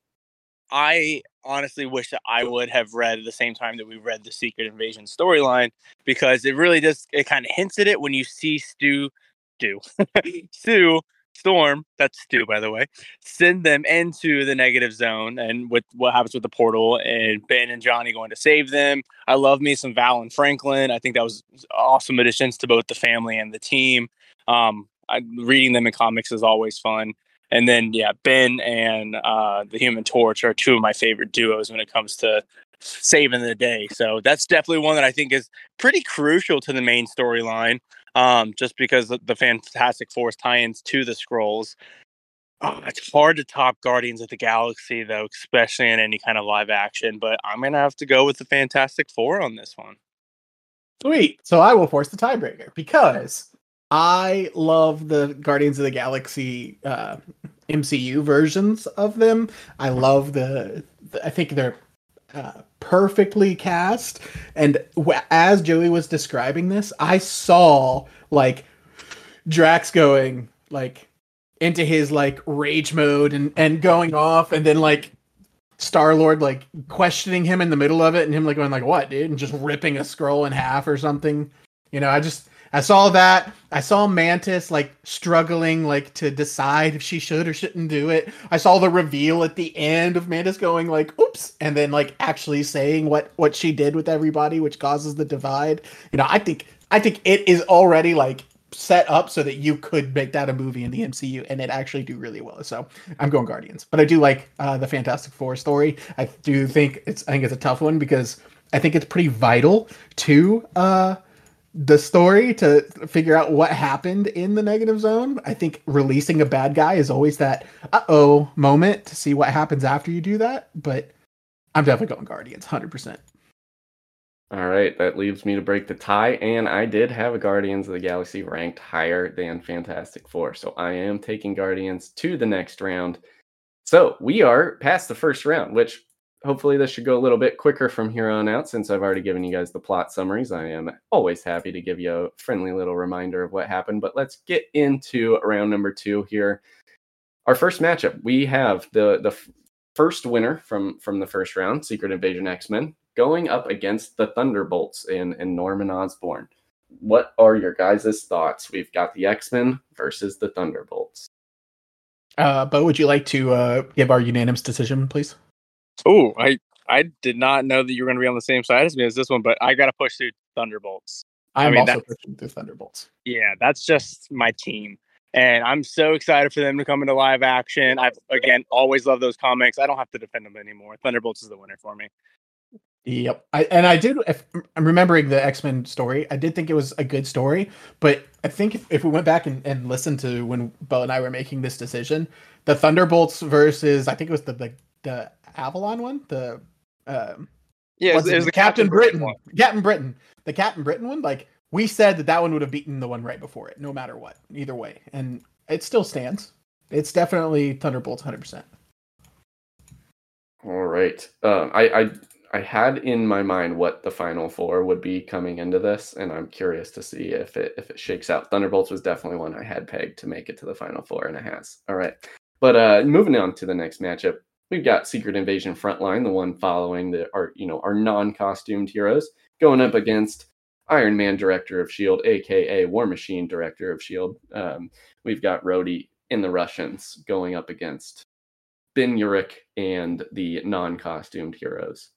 I honestly wish that I would have read at the same time that we read the Secret Invasion storyline because it really does it kind of hints at it when you see Stu Stu Sue Storm, that's Stu by the way, send them into the negative zone and with what happens with the portal and Ben and Johnny going to save them. I love me some Val and Franklin. I think that was awesome additions to both the family and the team. Um, I, reading them in comics is always fun. And then yeah, Ben and uh, the Human Torch are two of my favorite duos when it comes to saving the day. So that's definitely one that I think is pretty crucial to the main storyline. Um, just because the Fantastic Four tie-ins to the Skrulls. Oh, it's hard to top Guardians of the Galaxy though, especially in any kind of live action. But I'm gonna have to go with the Fantastic Four on this one. Sweet. So I will force the tiebreaker because I love the Guardians of the Galaxy uh, MCU versions of them. I love the, I think they're uh, perfectly cast. And as Joey was describing this, I saw like Drax going like into his like rage mode and and going off, and then like Star Lord like questioning him in the middle of it, and him like going like what, dude, and just ripping a Skrull in half or something. You know, I just I saw that. I saw Mantis like struggling like to decide if she should or shouldn't do it. I saw the reveal at the end of Mantis going like oops and then like actually saying what what she did with everybody which causes the divide. You know, I think I think it is already like set up so that you could make that a movie in the MCU and it actually do really well. So I'm going Guardians, but I do like uh, the Fantastic Four story. I do think it's I think it's a tough one because I think it's pretty vital to uh the story to figure out what happened in the negative zone. I think releasing a bad guy is always that uh oh moment to see what happens after you do that. But I'm definitely going Guardians, hundred percent. All right, that leaves me to break the tie, and I did have a Guardians of the Galaxy ranked higher than Fantastic Four, so I am taking Guardians to the next round. So we are past the first round, which hopefully this should go a little bit quicker from here on out since I've already given you guys the plot summaries. I am always happy to give you a friendly little reminder of what happened, but let's get into round number 2 here. Our first matchup, we have the the first winner from from the first round, Secret Invasion X-Men, going up against the Thunderbolts and and Norman Osborn. What are your guys' thoughts? We've got the X-Men versus the Thunderbolts. Uh, but would you like to uh, give our unanimous decision, please? Oh, I I did not know that you were going to be on the same side as me as this one, but I got to push through Thunderbolts. I'm mean, also that's- pushing the Thunderbolts. Yeah, that's just my team. And I'm so excited for them to come into live action. I've again always loved those comics. I don't have to defend them anymore. Thunderbolts is the winner for me. Yep. I, and I did, if I'm remembering the X Men story, I did think it was a good story. But I think if, if we went back and, and listened to when Bo and I were making this decision, the Thunderbolts versus, I think it was the the, the Avalon one, the um, Yeah, was it the Captain, Britain, one. Captain Britain, the Captain Britain one. Like we said that that one would have beaten the one right before it, no matter what, either way, and it still stands. It's definitely Thunderbolts, hundred percent. All right. Um, I, I I had in my mind what the final four would be coming into this, and I'm curious to see if it if it shakes out. Thunderbolts was definitely one I had pegged to make it to the final four, and it has. All right. But uh, moving on to the next matchup, we've got Secret Invasion Frontline, the one following the our you know our non-costumed heroes, going up against Iron Man Director of Shield, aka War Machine Director of Shield. Um, we've got Rhodey in the Russians going up against Ben Urich and the non-costumed heroes.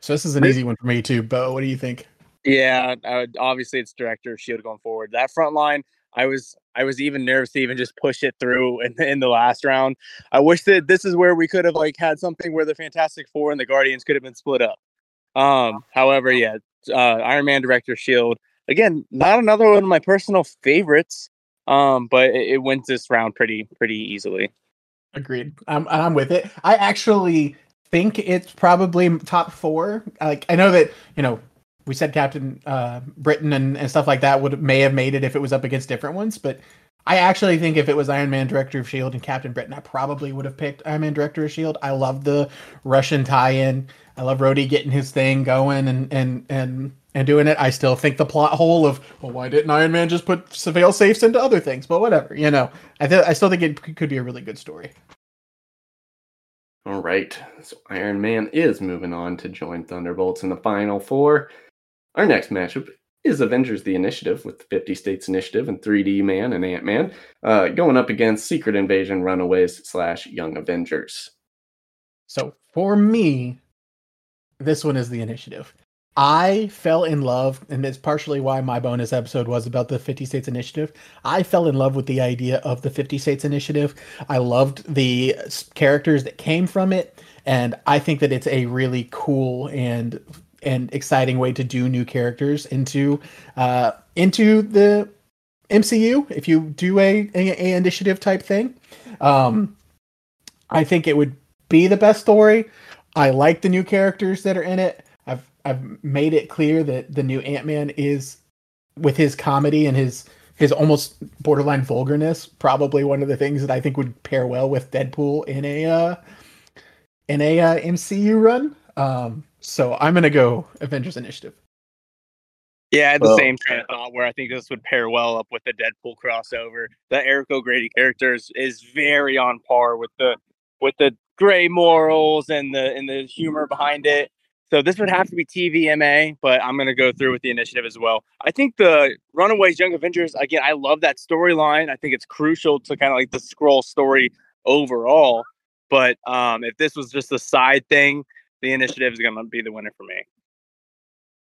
So this is an easy one for me too, Bo. What do you think? Yeah, I would, obviously it's director of Shield going forward. That front line, I was I was even nervous to even just push it through in, in the last round. I wish that this is where we could have like had something where the Fantastic Four and the Guardians could have been split up. Um, however, yeah, uh, Iron Man director Shield again, not another one of my personal favorites. Um, but it, it went this round pretty pretty easily. Agreed. I'm I'm with it. I actually think it's probably top four. Like I know that you know we said Captain uh, Britain and, and stuff like that would may have made it if it was up against different ones, but I actually think if it was Iron Man Director of Shield and Captain Britain, I probably would have picked Iron Man Director of Shield. I love the Russian tie-in. I love Rhodey getting his thing going and and and and doing it. I still think the plot hole of well, why didn't Iron Man just put surveil safes into other things? But whatever, you know. I th- I still think it could be a really good story. All right. So Iron Man is moving on to join Thunderbolts in the final four. Our next matchup is Avengers the Initiative with the 50 States Initiative and 3D Man and Ant Man uh, going up against Secret Invasion Runaways slash Young Avengers. So for me, this one is the initiative. I fell in love, and it's partially why my bonus episode was about the 50 States Initiative. I fell in love with the idea of the 50 States Initiative. I loved the characters that came from it, and I think that it's a really cool and and exciting way to do new characters into uh, into the MCU. If you do a, a, a initiative type thing, um, I think it would be the best story. I like the new characters that are in it. I've I've made it clear that the new Ant Man is with his comedy and his his almost borderline vulgarness, probably one of the things that I think would pair well with Deadpool in a uh, in a uh, MCU run. Um, so I'm gonna go Avengers Initiative. Yeah, I had the Well- same train of thought where I think this would pair well up with the Deadpool crossover. The Eric O'Grady character is, is very on par with the with the gray morals and the and the humor behind it. So this would have to be TVMA, but I'm gonna go through with the initiative as well. I think the Runaways Young Avengers, again, I love that storyline. I think it's crucial to kind of like the Skrull story overall. But um, if this was just a side thing, the initiative is gonna be the winner for me.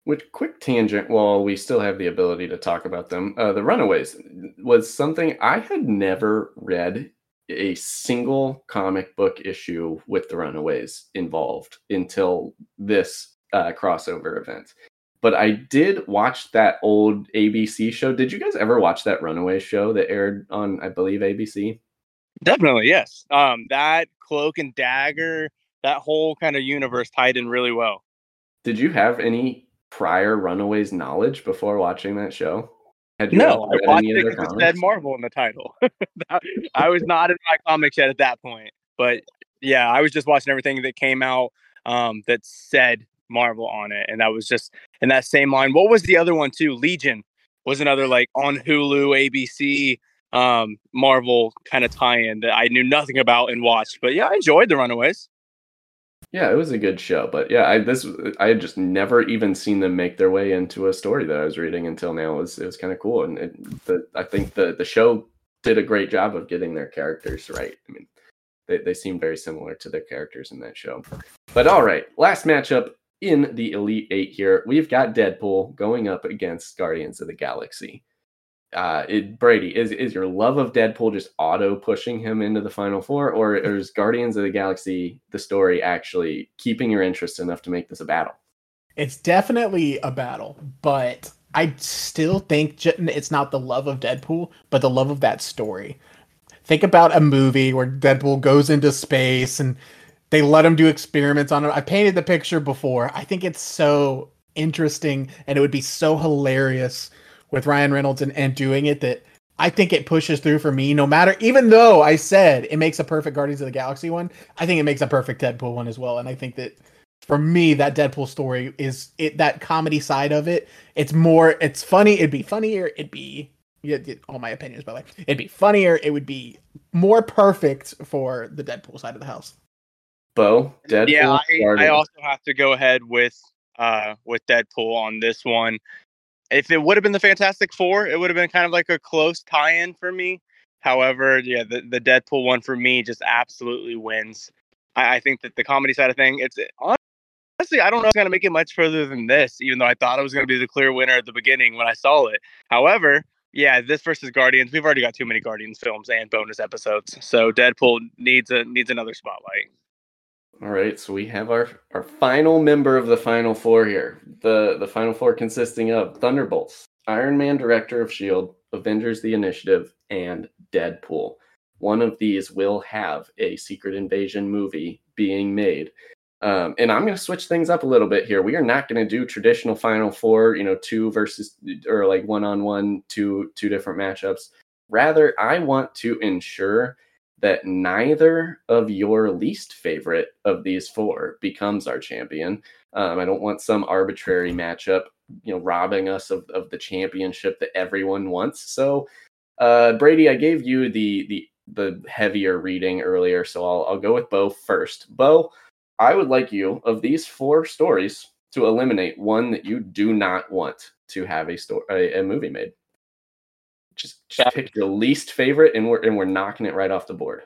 With quick tangent while we still have the ability to talk about them. Uh, the Runaways was something I had never read a single comic book issue with the Runaways involved until this uh, crossover event. But I did watch that old ABC show. Did you guys ever watch that Runaway show that aired on, I believe, ABC? Definitely, yes. Um, that cloak and dagger, that whole kind of universe tied in really well. Did you have any prior Runaways knowledge before watching that show? Had you No, I watched it because it said Marvel in the title. I was not in my comics yet at that point, but yeah, I was just watching everything that came out um, that said Marvel on it, and that was just in that same line. What was the other one too? Legion was another like on Hulu, ABC, um, Marvel kind of tie-in that I knew nothing about and watched. But yeah, I enjoyed the Runaways. Yeah, it was a good show, but yeah, I this I had just never even seen them make their way into a story that I was reading until now. It was it was kind of cool, and it, the, I think the the show did a great job of getting their characters right. I mean, they they seem very similar to their characters in that show. But all right, last matchup in the Elite Eight here, we've got Deadpool going up against Guardians of the Galaxy uh, it, Brady, is is your love of Deadpool just auto pushing him into the final four, or is Guardians of the Galaxy the story actually keeping your interest enough to make this a battle? It's definitely a battle, but I still think it's not the love of Deadpool, but the love of that story. Think about a movie where Deadpool goes into space and they let him do experiments on him. I painted the picture before. I think it's so interesting and it would be so hilarious with Ryan Reynolds and, and doing it that I think it pushes through for me no matter even though I said it makes a perfect Guardians of the Galaxy one, I think it makes a perfect Deadpool one as well. And I think that for me that Deadpool story is it that comedy side of it. It's more it's funny, it'd be funnier, it'd be yeah, all my opinions by the way. It'd be funnier, it would be more perfect for the Deadpool side of the house. Bo, Deadpool. Yeah, I, I also have to go ahead with uh with Deadpool on this one if it would have been the Fantastic Four, it would have been kind of like a close tie-in for me. However, yeah, the, the Deadpool one for me just absolutely wins. I, I think that the comedy side of thing, it's eh, honestly, I don't know it's gonna make it much further than this, even though I thought it was gonna be the clear winner at the beginning when I saw it. However, yeah, this versus Guardians, we've already got too many Guardians films and bonus episodes, so Deadpool needs a needs another spotlight. All right, so we have our our final member of the final four here. The the final four consisting of Thunderbolts, Iron Man Director of Shield, Avengers the Initiative, and Deadpool. One of these will have a Secret Invasion movie being made. Um, and I'm going to switch things up a little bit here. We are not going to do traditional Final Four, you know, two versus or like one on one, two two different matchups. Rather, I want to ensure that neither of your least favorite of these four becomes our champion. Um, I don't want some arbitrary matchup, you know, robbing us of, of the championship that everyone wants. So, uh, Brady, I gave you the the the heavier reading earlier, so I'll I'll go with Bo first. Bo, I would like you of these four stories to eliminate one that you do not want to have a story a, a movie made. Just, just pick your least favorite, and we're and we're knocking it right off the board.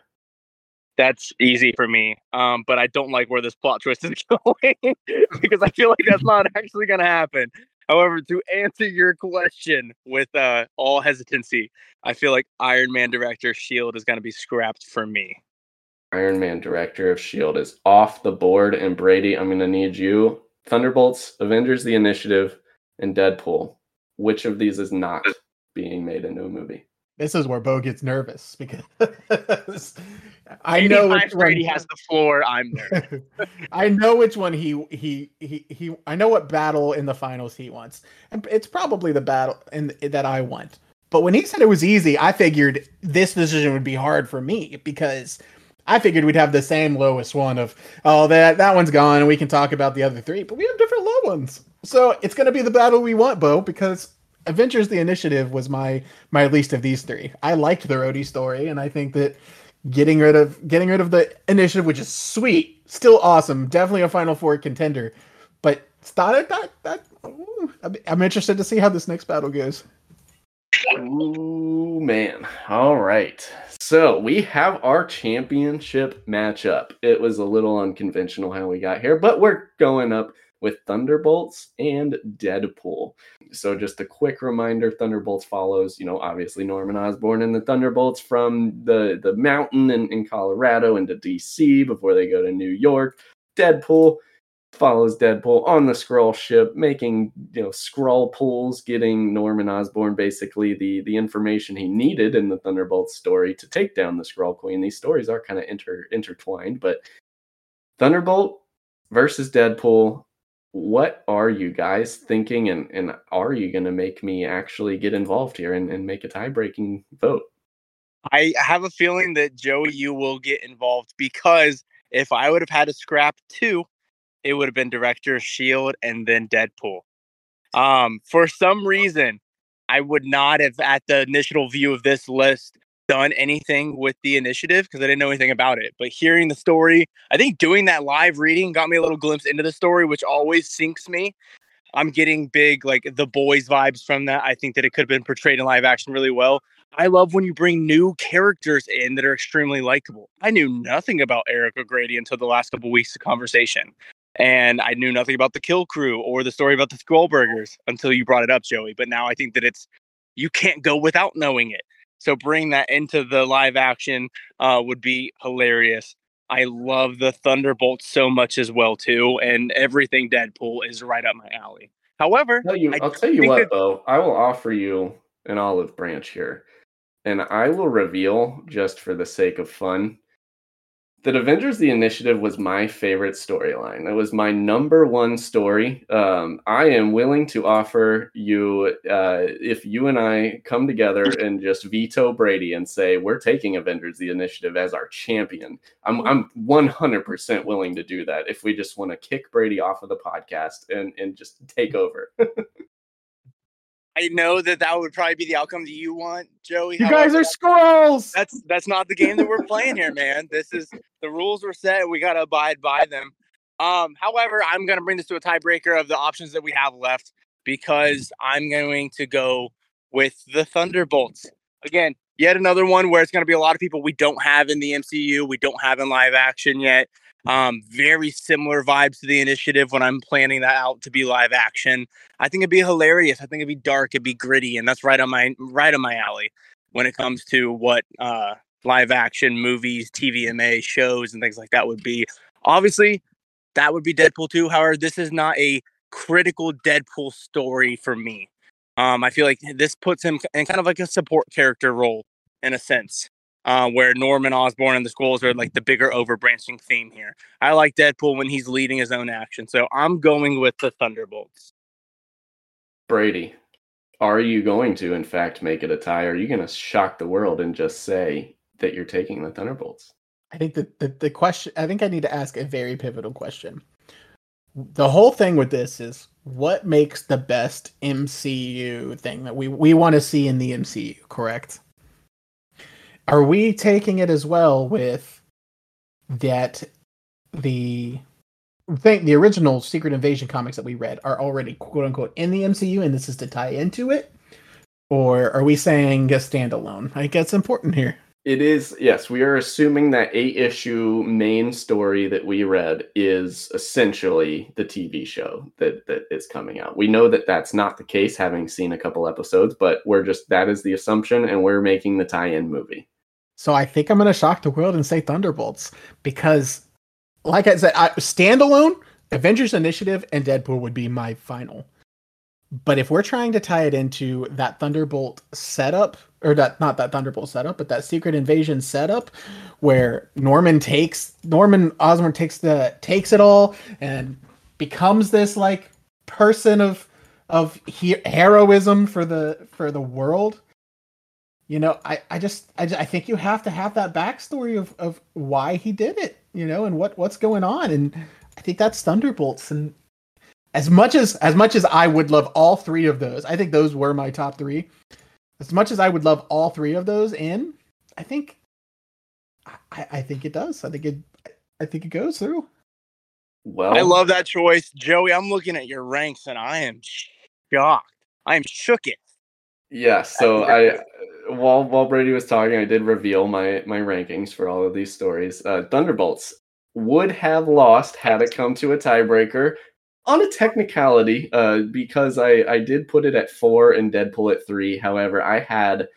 That's easy for me, um, but I don't like where this plot twist is going because I feel like that's not actually going to happen. However, to answer your question with uh, all hesitancy, I feel like Iron Man director Shield is going to be scrapped for me. Iron Man director of Shield is off the board, and Brady, I'm going to need you. Thunderbolts, Avengers: The Initiative, and Deadpool. Which of these is not being made into a movie. This is where Bo gets nervous because I know which Brady has the floor. I'm there. I know which one he he he he. I know what battle in the finals he wants, and it's probably the battle in that I want. But when he said it was easy, I figured this decision would be hard for me because I figured we'd have the same lowest one of oh that that one's gone and we can talk about the other three, but we have different low ones. So it's going to be the battle we want, Bo, because Avengers: The Initiative was my my least of these three. I liked the Rhodey story, and I think that getting rid of getting rid of the Initiative, which is sweet, still awesome, definitely a Final Four contender, but started that that. Ooh, I'm interested to see how this next battle goes. Ooh man! All right, so we have our championship matchup. It was a little unconventional how we got here, but we're going up with Thunderbolts and Deadpool. So just a quick reminder, Thunderbolts follows, you know, obviously Norman Osborn and the Thunderbolts from the, the mountain in, in Colorado into DC before they go to New York. Deadpool follows Deadpool on the Skrull ship, making you know Skrull pulls, getting Norman Osborn basically the the information he needed in the Thunderbolts story to take down the Skrull Queen. These stories are kind of inter intertwined, but Thunderbolt versus Deadpool what are you guys thinking and, and are you going to make me actually get involved here and, and make a tie breaking vote i have a feeling that joey you will get involved because if i would have had a scrap too it would have been director Shield and then Deadpool. Um, for some reason, I would not have at the initial view of this list done anything with the initiative because I didn't know anything about it. But hearing the story, I think doing that live reading got me a little glimpse into the story, which always sinks me. I'm getting big like the boys vibes from that. I think that it could have been portrayed in live action really well. I love when you bring new characters in that are extremely likable. I knew nothing about Eric O'Grady until the last couple weeks of conversation. And I knew nothing about the Kill Krew or the story about the Skrull Burgers until you brought it up, Joey. But now I think that it's you can't go without knowing it. So bring that into the live action uh, would be hilarious. I love the Thunderbolts so much as well too, and everything Deadpool is right up my alley. However, Tell you, I'll tell you what that- though, I will offer you an olive branch here, and I will reveal just for the sake of fun that Avengers: The Initiative was my favorite storyline. It was my number one story. Um, I am willing to offer you, uh, if you and I come together and just veto Brady and say we're taking Avengers: The Initiative as our champion, I'm I'm 100% willing to do that. If we just want to kick Brady off of the podcast and and just take over. I know that that would probably be the outcome that you want, Joey. You guys are squirrels. that's that's not the game that we're playing here, man. This is the rules were set. We gotta abide by them. Um, however, I'm gonna bring this to a tiebreaker of the options that we have left because I'm going to go with the Thunderbolts. Again, yet another one where it's gonna be a lot of people we don't have in the MCU, we don't have in live action yet. Um, very similar vibes to the initiative when I'm planning that out to be live action. I think it'd be hilarious. I think it'd be dark, it'd be gritty, and that's right on my right on my alley when it comes to what uh live action movies, TVMA shows, and things like that would be. Obviously, that would be Deadpool 2. However, this is not a critical Deadpool story for me. Um, I feel like this puts him in kind of like a support character role in a sense, uh, where Norman Osborn and the Skrulls are like the bigger overbranching theme here. I like Deadpool when he's leading his own action, so I'm going with the Thunderbolts. Brady, are you going to, in fact, make it a tie? Are you going to shock the world and just say that you're taking the Thunderbolts? I think that the, the question I think I need to ask a very pivotal question. The whole thing with this is what makes the best MCU thing that we, we want to see in the MCU, correct? Are we taking it as well with that the thing the original Secret Invasion comics that we read are already quote unquote in the MCU and this is to tie into it? Or are we saying a standalone? I guess important here. It is, yes, we are assuming that eight issue main story that we read is essentially the TV show that, that is coming out. We know that that's not the case, having seen a couple episodes, but we're just, that is the assumption, and we're making the tie in movie. So I think I'm going to shock the world and say Thunderbolts because, like I said, I, standalone Avengers Initiative and Deadpool would be my final. But if we're trying to tie it into that Thunderbolt setup, or that not that Thunderbolt setup, but that Secret Invasion setup, where Norman takes Norman Osborn takes the takes it all and becomes this like person of of he- heroism for the for the world you know i i just I, ju- I think you have to have that backstory of of why he did it you know and what what's going on and i think that's thunderbolts and as much as as much as i would love all three of those i think those were my top three as much as i would love all three of those in i think i i think it does i think it i think it goes through Well, I love that choice, Joey. I'm looking at your ranks and I am shocked. I am shook it. Yeah, so I while while Brady was talking, I did reveal my my rankings for all of these stories. Uh, Thunderbolts would have lost had it come to a tiebreaker on a technicality, uh, because I I did put it at four and Deadpool at three. However, I had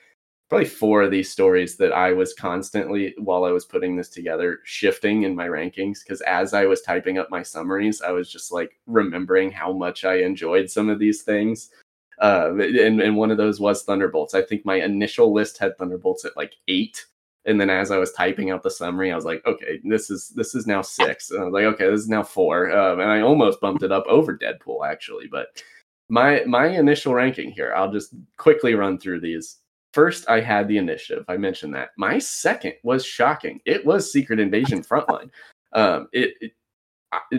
probably four of these stories that I was constantly while I was putting this together shifting in my rankings because as I was typing up my summaries, I was just like remembering how much I enjoyed some of these things uh, and, and one of those was Thunderbolts. I think my initial list had Thunderbolts at like eight, and then as I was typing out the summary, I was like, okay, this is this is now six, and I was like, okay, this is now four, um, and I almost bumped it up over Deadpool actually, but my my initial ranking here, I'll just quickly run through these. First, I had the initiative. I mentioned that. My second was shocking. It was Secret Invasion Frontline. Um, it, it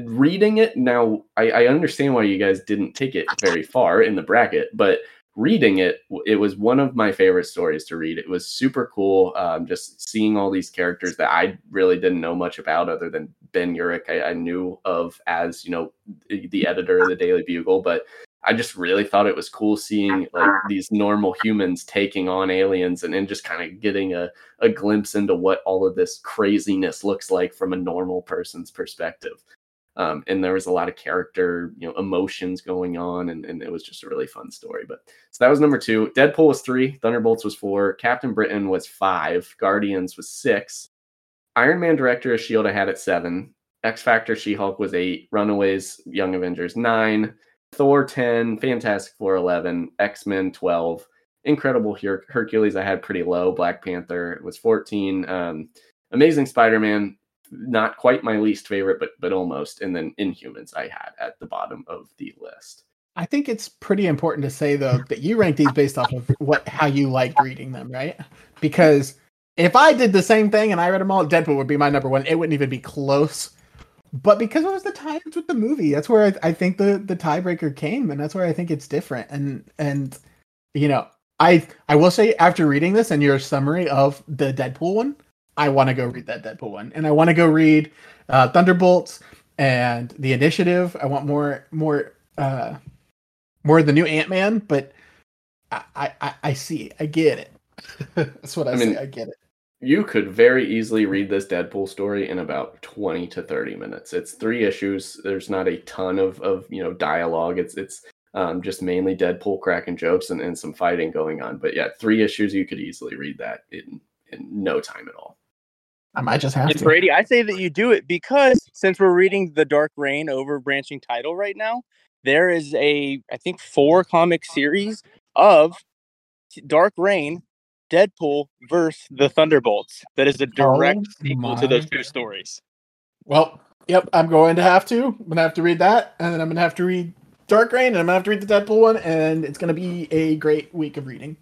reading it now, I, I understand why you guys didn't take it very far in the bracket, but reading it, it was one of my favorite stories to read. It was super cool. Um, just seeing all these characters that I really didn't know much about, other than Ben Urich, I, I knew of as you know the editor of the Daily Bugle, but I just really thought it was cool seeing like these normal humans taking on aliens and, and just kind of getting a, a glimpse into what all of this craziness looks like from a normal person's perspective. Um, and there was a lot of character, you know, emotions going on, and, and it was just a really fun story. But so that was number two. Deadpool was three, Thunderbolts was four, Captain Britain was five, Guardians was six, Iron Man Director of Shield I had at seven, X Factor She Hulk was eight, Runaways Young Avengers nine, Thor 10, Fantastic Four 11, X Men 12, Incredible Her- Hercules I had pretty low, Black Panther was 14, um, Amazing Spider Man not quite my least favorite, but but almost, and then Inhumans I had at the bottom of the list. I think it's pretty important to say though that you rank these based off of what how you liked reading them, right? Because if I did the same thing and I read them all, Deadpool would be my number one. It wouldn't even be close. But because it was the tie-ins with the movie, that's where I, I think the the tiebreaker came, and that's where I think it's different. And and you know, I I will say after reading this and your summary of the Deadpool one, I want to go read that Deadpool one, and I want to go read uh, Thunderbolts and the Initiative. I want more more uh more of the new Ant Man, but I, I I- see, I get it. That's what I, I mean, say. I get it. You could very easily read this Deadpool story in about 20 to 30 minutes. It's three issues. There's not a ton of, of you know dialogue. It's it's um, just mainly Deadpool cracking jokes and, and some fighting going on. But yeah, three issues you could easily read that in in no time at all. I might just have And to. Brady, I say that you do it because since we're reading the Dark Reign overbranching title right now, there is a I think four comic series of Dark Reign, Deadpool versus the Thunderbolts. That is a oh direct Oh sequel to those two stories. Well, yep, I'm going to have to. I'm gonna have to read that, and then I'm gonna have to read Dark Reign, and I'm gonna have to read the Deadpool one, and it's gonna be a great week of reading.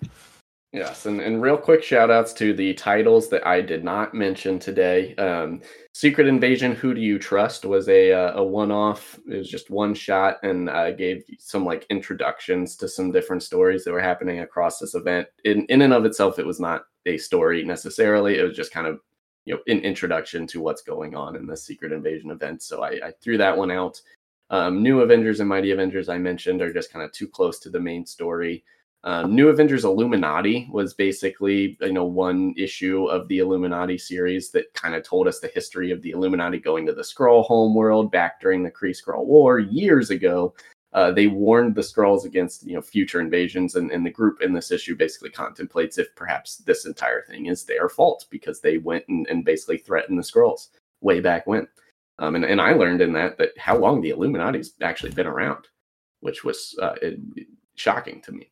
Yes, and, and real quick shout outs to the titles that I did not mention today. Um, Secret Invasion Who Do You Trust was a, uh, a one off, it was just one shot, and uh, gave some like introductions to some different stories that were happening across this event. In, in and of itself, it was not a story necessarily, it was just kind of you know an introduction to what's going on in the Secret Invasion event. So I, I threw that one out. Um, New Avengers and Mighty Avengers I mentioned are just kind of too close to the main story. Um, New Avengers Illuminati was basically, you know, one issue of the Illuminati series that kind of told us the history of the Illuminati going to the Skrull homeworld back during the Kree Skrull War years ago. Uh, they warned the Skrulls against, you know, future invasions, and, and the group in this issue basically contemplates if perhaps this entire thing is their fault because they went and, and basically threatened the Skrulls way back when. Um, and, and I learned in that that how long the Illuminati's actually been around, which was uh, it, shocking to me.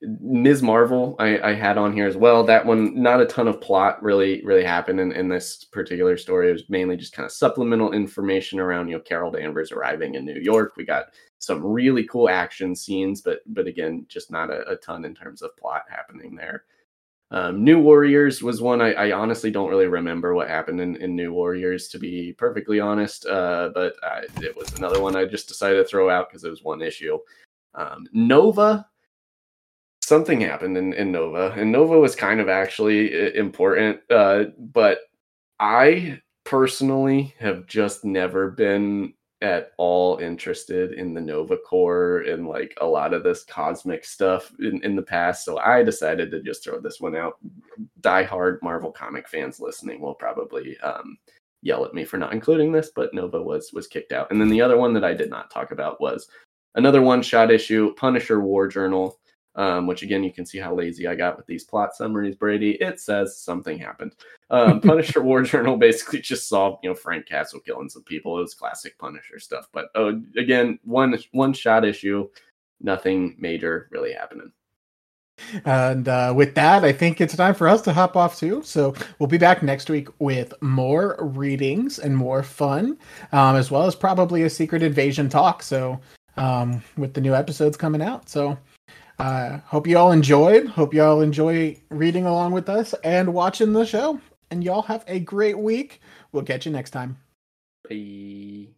Ms. Marvel, I, I had on here as well. That one, not a ton of plot really, really happened in, in this particular story. It was mainly just kind of supplemental information around, you know, Carol Danvers arriving in New York. We got some really cool action scenes, but but again, just not a, a ton in terms of plot happening there. Um, New Warriors was one I, I honestly don't really remember what happened in, in New Warriors, to be perfectly honest. Uh, but I, it was another one I just decided to throw out because it was one issue. Um, Nova, something happened in, in Nova, and Nova was kind of actually important. Uh, but I personally have just never been at all interested in the Nova Corps and like a lot of this cosmic stuff in, in the past. So I decided to just throw this one out. Die-hard Marvel comic fans listening will probably um, yell at me for not including this, but Nova was was kicked out. And then the other one that I did not talk about was another one-shot issue, Punisher War Journal. Um, which again, you can see how lazy I got with these plot summaries, Brady. It says something happened. Um, Punisher War Journal basically just saw, you know, Frank Castle killing some people. It was classic Punisher stuff. But oh, again, one one shot issue, nothing major really happening. And uh, with that, I think it's time for us to hop off too. So we'll be back next week with more readings and more fun, um, as well as probably a secret invasion talk. So um, with the new episodes coming out. So uh, hope you all enjoyed. Hope you all enjoy reading along with us and watching the show. And y'all have a great week. We'll catch you next time. Bye.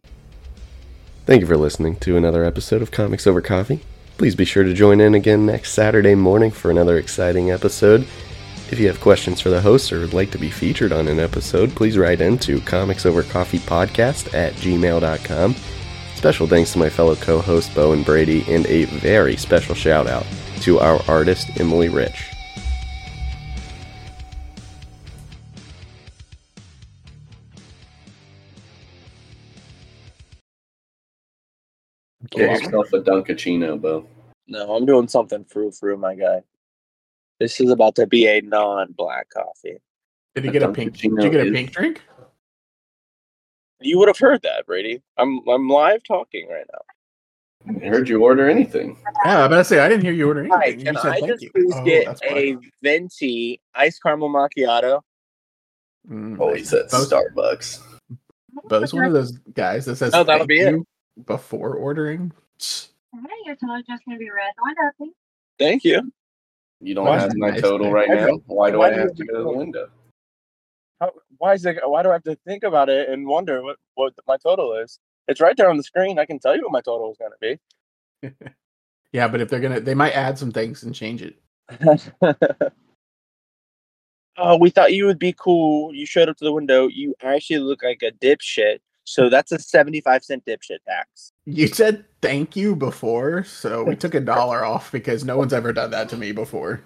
Thank you for listening to another episode of Comics Over Coffee. Please be sure to join in again next Saturday morning for another exciting episode. If you have questions for the host or would like to be featured on an episode, please write into comicsovercoffeepodcast at gmail.com. Special thanks to my fellow co hosts Bo and Brady, and a very special shout out to our artist Emily Rich. Get yourself a Dunkaccino, Bo. No, I'm doing something frou frou, my guy. This is about to be a non-black coffee. Did you get a pink? Did you get a pink drink? You would have heard that, Brady. I'm I'm live talking right now. I heard you order anything. Yeah, I'm about to say I didn't hear you order anything. Hi, You can said I thank just you. please Oh, get a venti ice caramel macchiato? Mm, Oh, he's at Bo's- Starbucks. Bo's one of those guys that says Oh, that'll thank be it. before ordering. Alright, your total's just gonna be red. Window, please. Thank you. You don't Why have my nice? total right now. Why do why I have to go to the that? window? Why is it? Why do I have to think about it and wonder what what my total is? It's right there on the screen. I can tell you what my total is going to be. Yeah, but if they're gonna, they might add some things and change it. oh, we thought you would be cool. You showed up to the window. You actually look like a dipshit. So that's a seventy-five cent dipshit tax. You said thank you before, so we took a dollar off because no one's ever done that to me before.